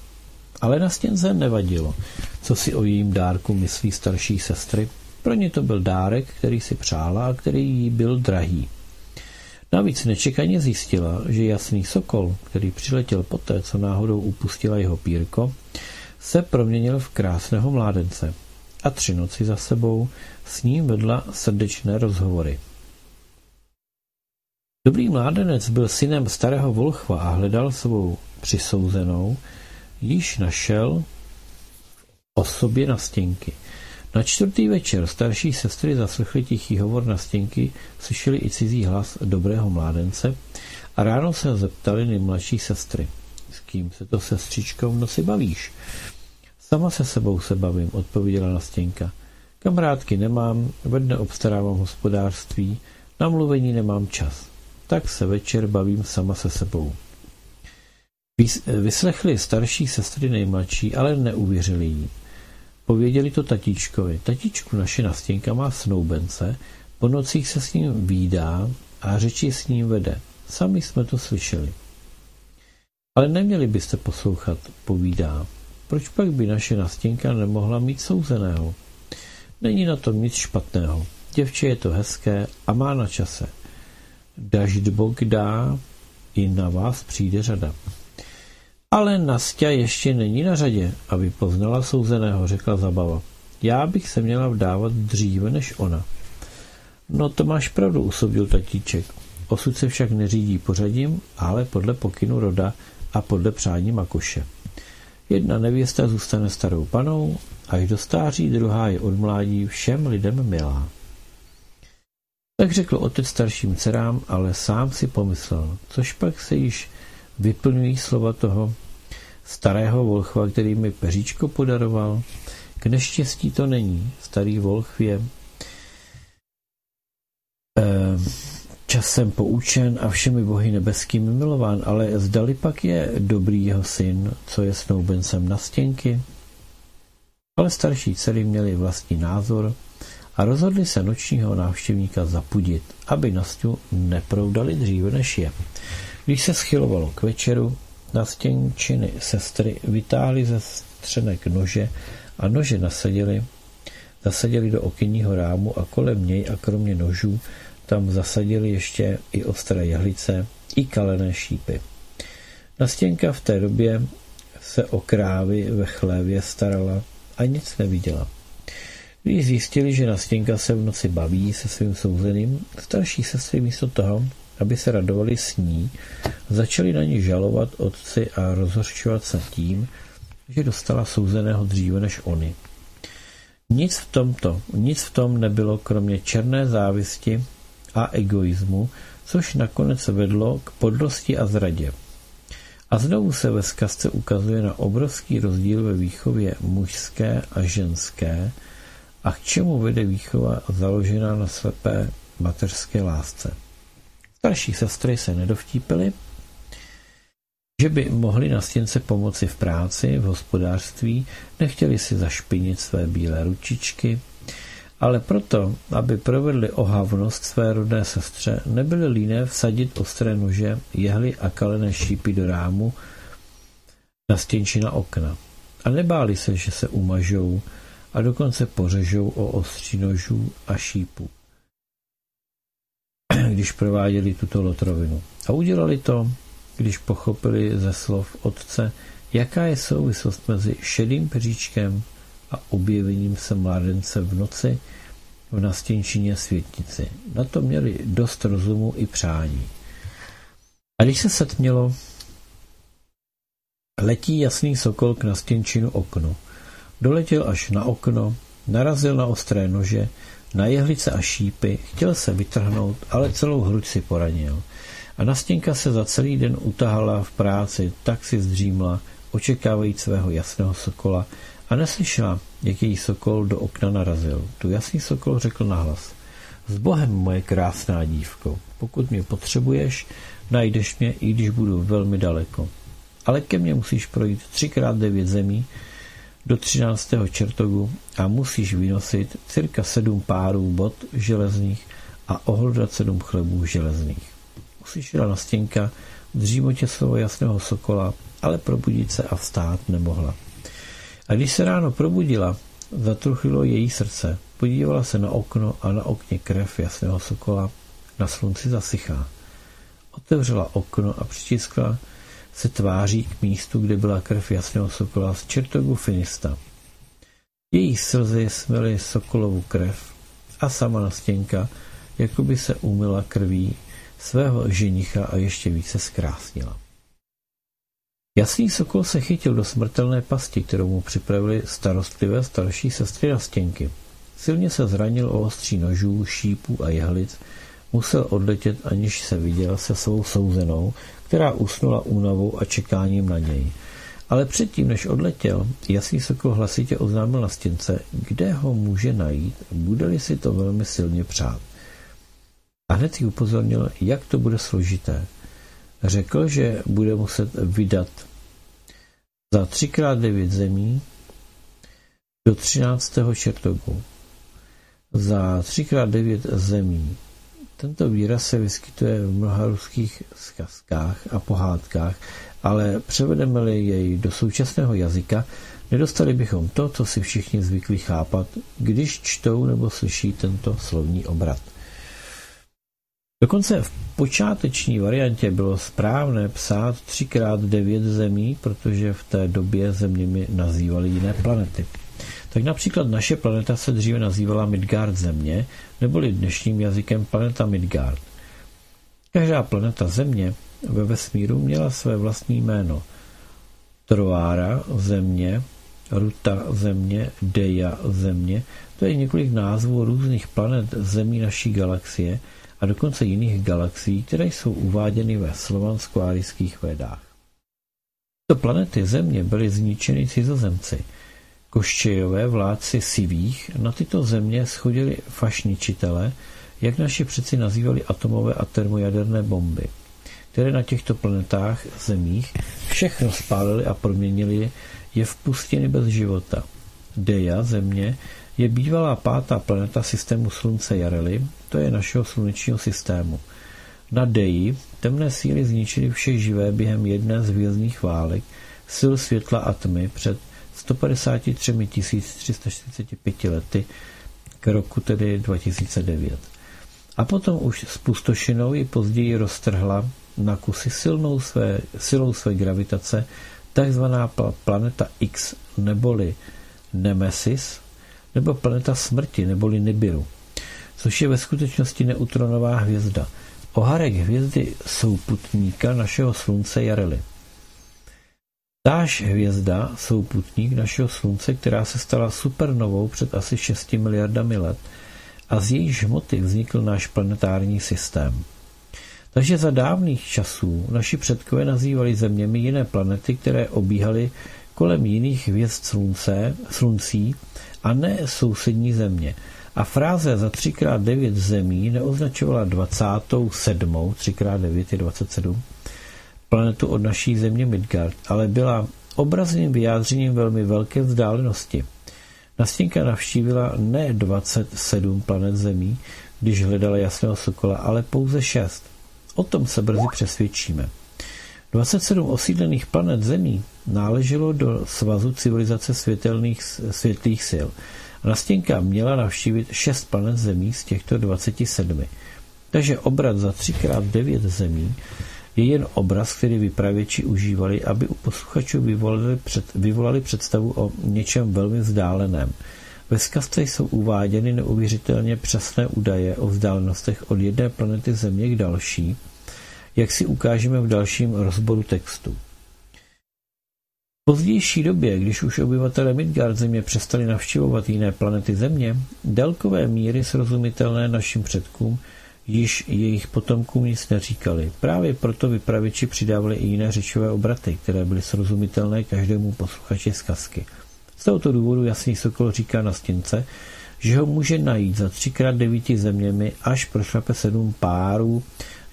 Ale na stěnce nevadilo, co si o jejím dárku myslí starší sestry. Pro ně to byl dárek, který si přála a který jí byl drahý. Navíc nečekaně zjistila, že jasný sokol, který přiletěl poté, co náhodou upustila jeho pírko, se proměnil v krásného mládence a tři noci za sebou s ním vedla srdečné rozhovory. Dobrý mládenec byl synem starého Volchva a hledal svou přisouzenou, již našel o sobě na stěnky. Na čtvrtý večer starší sestry zaslechly tichý hovor na stěnky, slyšeli i cizí hlas dobrého mládence a ráno se zeptali nejmladší sestry. S kým se to sestřičkou v noci bavíš? Sama se sebou se bavím, odpověděla Nastěnka. Kamarádky nemám, ve dne obstarávám hospodářství, na mluvení nemám čas. Tak se večer bavím sama se sebou. Vyslechli starší sestry nejmladší, ale neuvěřili jí. Pověděli to tatíčkovi. Tatíčku naše Nastěnka má snoubence, po nocích se s ním výdá a řeči s ním vede. Sami jsme to slyšeli. Ale neměli byste poslouchat, povídá. Proč pak by naše nastěnka nemohla mít souzeného? Není na tom nic špatného. Děvče je to hezké a má na čase. Daž Bog dá, i na vás přijde řada. Ale Nastě ještě není na řadě, aby poznala souzeného, řekla Zabava. Já bych se měla vdávat dříve než ona. No to máš pravdu, usoudil tatíček. Osud se však neřídí pořadím, ale podle pokynu roda a podle přání Makoše. Jedna nevěsta zůstane starou panou, až do stáří druhá je od mládí všem lidem milá. Tak řekl otec starším dcerám, ale sám si pomyslel, což pak se již vyplňují slova toho starého volchva, který mi peříčko podaroval. K neštěstí to není. Starý Volch je eh, časem poučen a všemi bohy nebeskými milován, ale zdali pak je dobrý jeho syn, co je snoubencem na stěnky? Ale starší dcery měli vlastní názor a rozhodli se nočního návštěvníka zapudit, aby Nastu neproudali dříve než je. Když se schylovalo k večeru, na stěnčiny sestry vytáhli ze střenek nože a nože nasadili, zasadili do okenního rámu a kolem něj a kromě nožů tam zasadili ještě i ostré jehlice, i kalené šípy. Nastěnka v té době se o krávy ve chlévě starala a nic neviděla. Když zjistili, že Nastěnka se v noci baví se svým souzeným, starší sestry místo toho, aby se radovali s ní, začali na ní žalovat otci a rozhorčovat se tím, že dostala souzeného dříve než oni. Nic v tomto, nic v tom nebylo kromě černé závisti a egoismu, což nakonec vedlo k podlosti a zradě. A znovu se ve zkazce ukazuje na obrovský rozdíl ve výchově mužské a ženské a k čemu vede výchova založená na slepé mateřské lásce. Starší sestry se nedovtípily, že by mohli na stěnce pomoci v práci, v hospodářství, nechtěli si zašpinit své bílé ručičky, ale proto, aby provedli ohavnost své rodné sestře, nebyli líné vsadit ostré nože, jehly a kalené šípy do rámu na stěnčina okna. A nebáli se, že se umažou a dokonce pořežou o ostří nožů a šípů, když prováděli tuto lotrovinu. A udělali to, když pochopili ze slov otce, jaká je souvislost mezi šedým peříčkem a objevením se mládence v noci v nastěnčině světnici. Na to měli dost rozumu i přání. A když se setmělo, letí jasný sokol k nastěnčinu oknu. Doletěl až na okno, narazil na ostré nože, na jehlice a šípy, chtěl se vytrhnout, ale celou hruď si poranil. A Nastěnka se za celý den utahala v práci, tak si zdřímla, očekávajíc svého jasného sokola a neslyšela, jak její sokol do okna narazil. Tu jasný sokol řekl nahlas. S Bohem, moje krásná dívko, pokud mě potřebuješ, najdeš mě, i když budu velmi daleko. Ale ke mně musíš projít třikrát devět zemí do třináctého čertogu a musíš vynosit cirka sedm párů bot železných a ohlodat sedm chlebů železných. Uslyšela na stěnka v dřímotě svého jasného sokola, ale probudit se a vstát nemohla. A když se ráno probudila, zatruchilo její srdce. Podívala se na okno a na okně krev jasného sokola na slunci zasychá. Otevřela okno a přitiskla se tváří k místu, kde byla krev jasného sokola z čertogu Finista. Její slzy smely sokolovu krev a sama nastěnka, jako by se umyla krví svého ženicha a ještě více zkrásnila. Jasný sokol se chytil do smrtelné pasti, kterou mu připravili starostlivé starší sestry na stěnky. Silně se zranil o ostří nožů, šípů a jehlic, musel odletět, aniž se viděl se svou souzenou, která usnula únavou a čekáním na něj. Ale předtím, než odletěl, jasný sokol hlasitě oznámil na stěnce, kde ho může najít, bude-li si to velmi silně přát. A hned ji upozornil, jak to bude složité. Řekl, že bude muset vydat za třikrát devět zemí do třináctého čertogu. Za třikrát devět zemí. Tento výraz se vyskytuje v mnoha ruských zkazkách a pohádkách, ale převedeme-li jej do současného jazyka, nedostali bychom to, co si všichni zvykli chápat, když čtou nebo slyší tento slovní obrat. Dokonce v počáteční variantě bylo správné psát třikrát devět zemí, protože v té době zeměmi nazývali jiné planety. Tak například naše planeta se dříve nazývala Midgard Země, neboli dnešním jazykem planeta Midgard. Každá planeta Země ve vesmíru měla své vlastní jméno. Troára Země, Ruta Země, Deja Země, to je několik názvů různých planet zemí naší galaxie – a dokonce jiných galaxií, které jsou uváděny ve slovansko-árijských vedách. To planety Země byly zničeny cizozemci. Koščejové, vládci sivých, na tyto země schodili fašničitele, jak naši přeci nazývali atomové a termojaderné bomby, které na těchto planetách, zemích, všechno spálili a proměnili je v pustiny bez života. Deja, země, je bývalá pátá planeta systému Slunce Jarely, to je našeho slunečního systému. Na Deji temné síly zničily vše živé během jedné z hvězdných válek, sil světla a tmy před 153 345 lety k roku tedy 2009. A potom už s pustošinou ji později roztrhla na kusy silnou své, silou své gravitace takzvaná planeta X neboli Nemesis nebo planeta smrti neboli Nibiru, což je ve skutečnosti neutronová hvězda. Oharek hvězdy souputníka našeho slunce Jarely. Táž hvězda, souputník našeho slunce, která se stala supernovou před asi 6 miliardami let a z jejíž hmoty vznikl náš planetární systém. Takže za dávných časů naši předkové nazývali zeměmi jiné planety, které obíhaly kolem jiných hvězd slunce, sluncí a ne sousední země. A fráze za 3x9 zemí neoznačovala 27. 3x9 je 27 planetu od naší země Midgard, ale byla obrazným vyjádřením velmi velké vzdálenosti. Nastěnka navštívila ne 27 planet zemí, když hledala jasného sokola, ale pouze 6. O tom se brzy přesvědčíme. 27 osídlených planet zemí náleželo do svazu civilizace světelných, světlých sil. Nastěnka měla navštívit 6 planet zemí z těchto 27. Takže obrat za 3x9 zemí je jen obraz, který vypravěči užívali, aby u posluchačů vyvolali, před, vyvolali představu o něčem velmi vzdáleném. Ve zkazce jsou uváděny neuvěřitelně přesné údaje o vzdálenostech od jedné planety Země k další, jak si ukážeme v dalším rozboru textu. V pozdější době, když už obyvatele Midgard Země přestali navštěvovat jiné planety Země, délkové míry srozumitelné našim předkům již jejich potomkům nic neříkali. Právě proto vypravěči přidávali i jiné řečové obraty, které byly srozumitelné každému posluchači zkazky. Z tohoto důvodu jasný Sokol říká na stěnce, že ho může najít za třikrát devíti zeměmi, až prošlape sedm párů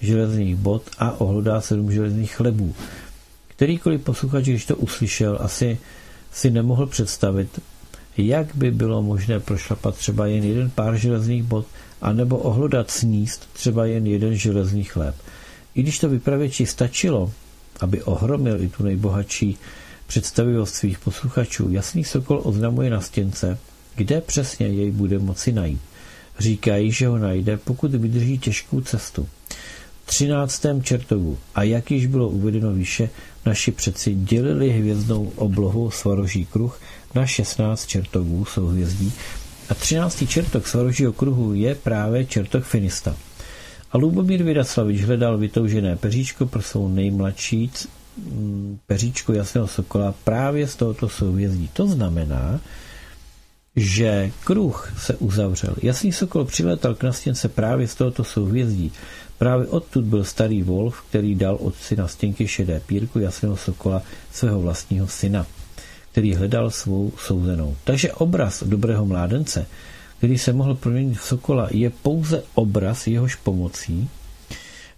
železných bot a ohlodá sedm železných chlebů. Kterýkoliv posluchač, když to uslyšel, asi si nemohl představit, jak by bylo možné prošlapat třeba jen jeden pár železných bot, anebo ohlodat sníst třeba jen jeden železný chléb. I když to vypravěči stačilo, aby ohromil i tu nejbohatší představivost svých posluchačů, jasný sokol oznamuje na stěnce, kde přesně jej bude moci najít. Říkají, že ho najde, pokud vydrží těžkou cestu. 13. čertovu a jak již bylo uvedeno výše, naši přeci dělili hvězdnou oblohu Svaroží kruh na 16 čertovů souhvězdí a 13. čertok Svarožího kruhu je právě čertok Finista. A Lubomír Vydaslavič hledal vytoužené peříčko pro svou nejmladší peříčko jasného sokola právě z tohoto souhvězdí. To znamená, že kruh se uzavřel. Jasný sokol přiletal k nastěnce právě z tohoto souhvězdí. Právě odtud byl starý Wolf, který dal otci na stěnky šedé pírku jasného sokola svého vlastního syna, který hledal svou souzenou. Takže obraz dobrého mládence, který se mohl proměnit v sokola, je pouze obraz jehož pomocí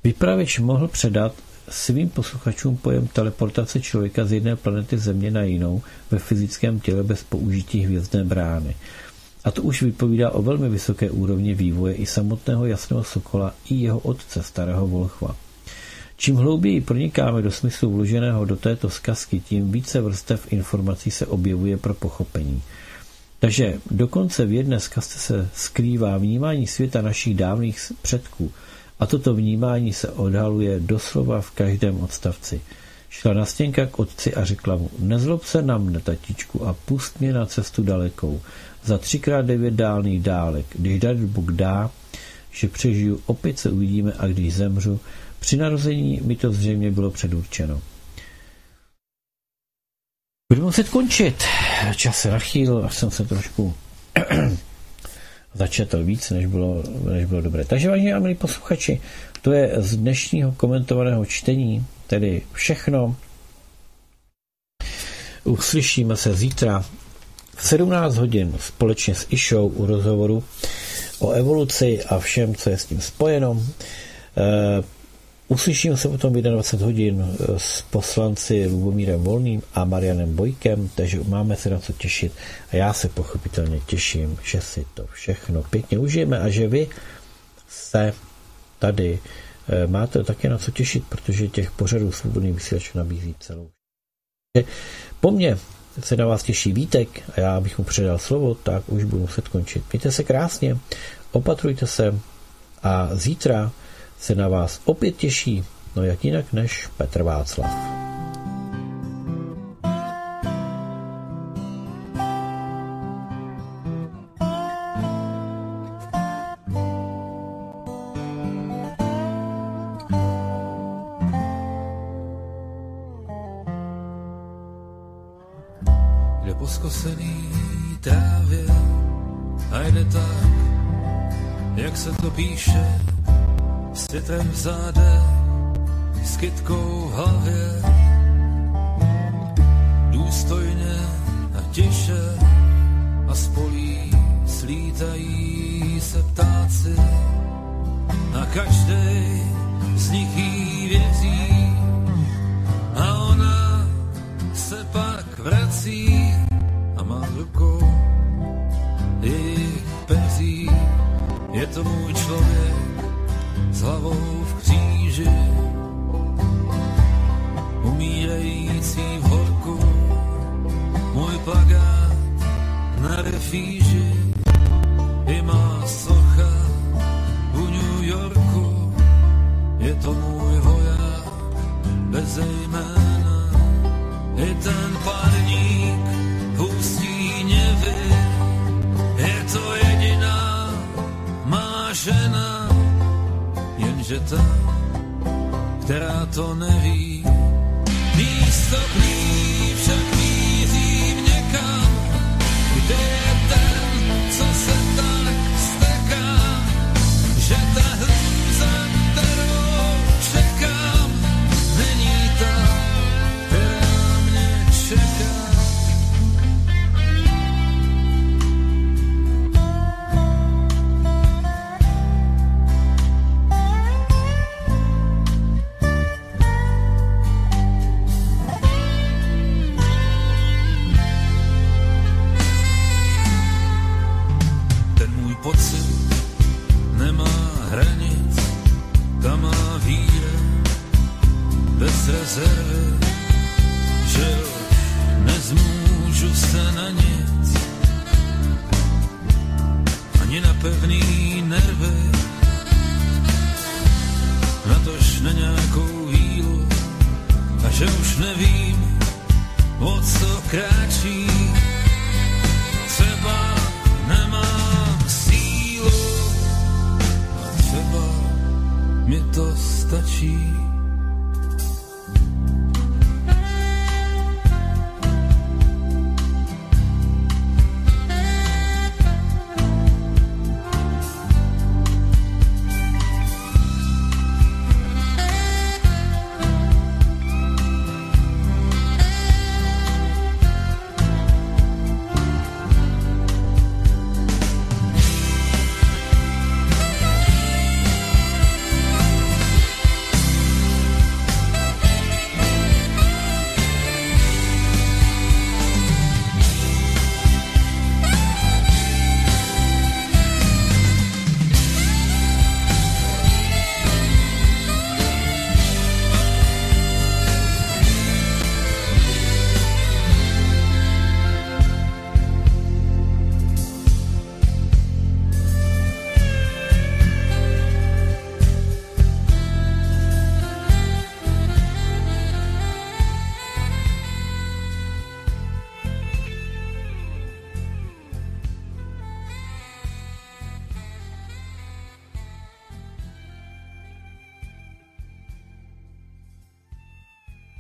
vypravěč mohl předat svým posluchačům pojem teleportace člověka z jedné planety Země na jinou ve fyzickém těle bez použití hvězdné brány. A to už vypovídá o velmi vysoké úrovni vývoje i samotného jasného sokola i jeho otce, starého Volchva. Čím hlouběji pronikáme do smyslu vloženého do této zkazky, tím více vrstev informací se objevuje pro pochopení. Takže dokonce v jedné zkazce se skrývá vnímání světa našich dávných předků a toto vnímání se odhaluje doslova v každém odstavci. Šla na stěnka k otci a řekla mu, nezlob se na mne, tatičku, a pust mě na cestu dalekou za třikrát devět dálných dálek. Když dát Bůh dá, že přežiju, opět se uvidíme a když zemřu, při narození mi to zřejmě bylo předurčeno. Budu muset končit. Čas se nachýl, až jsem se trošku začetl víc, než bylo, než bylo dobré. Takže, vážení a milí posluchači, to je z dnešního komentovaného čtení, tedy všechno. Uslyšíme se zítra v 17 hodin společně s Išou u rozhovoru o evoluci a všem, co je s tím spojeno. Eh, Uslyším se potom v 21 hodin eh, s poslanci Lubomírem Volným a Marianem Bojkem, takže máme se na co těšit a já se pochopitelně těším, že si to všechno pěkně užijeme a že vy se tady eh, máte také na co těšit, protože těch pořadů svobodný vysílač nabízí celou. Po mně se na vás těší Vítek a já bych mu předal slovo, tak už budu muset končit. Mějte se krásně, opatrujte se a zítra se na vás opět těší, no jak jinak než Petr Václav. Jde po skosený trávě a jde tak, jak se to píše, s větrem v záde, s kytkou v hlavě. Důstojně a tiše a spolí slítají se ptáci a každý z nich jí věří a ona se pak vrací a má rukou jejich peří. Je to můj člověk s hlavou v kříži, umírající v horku, můj plagát na refíži, i má socha u New Yorku, je to můj voják bez jména, i ten parník jenže ta, která to neví, místo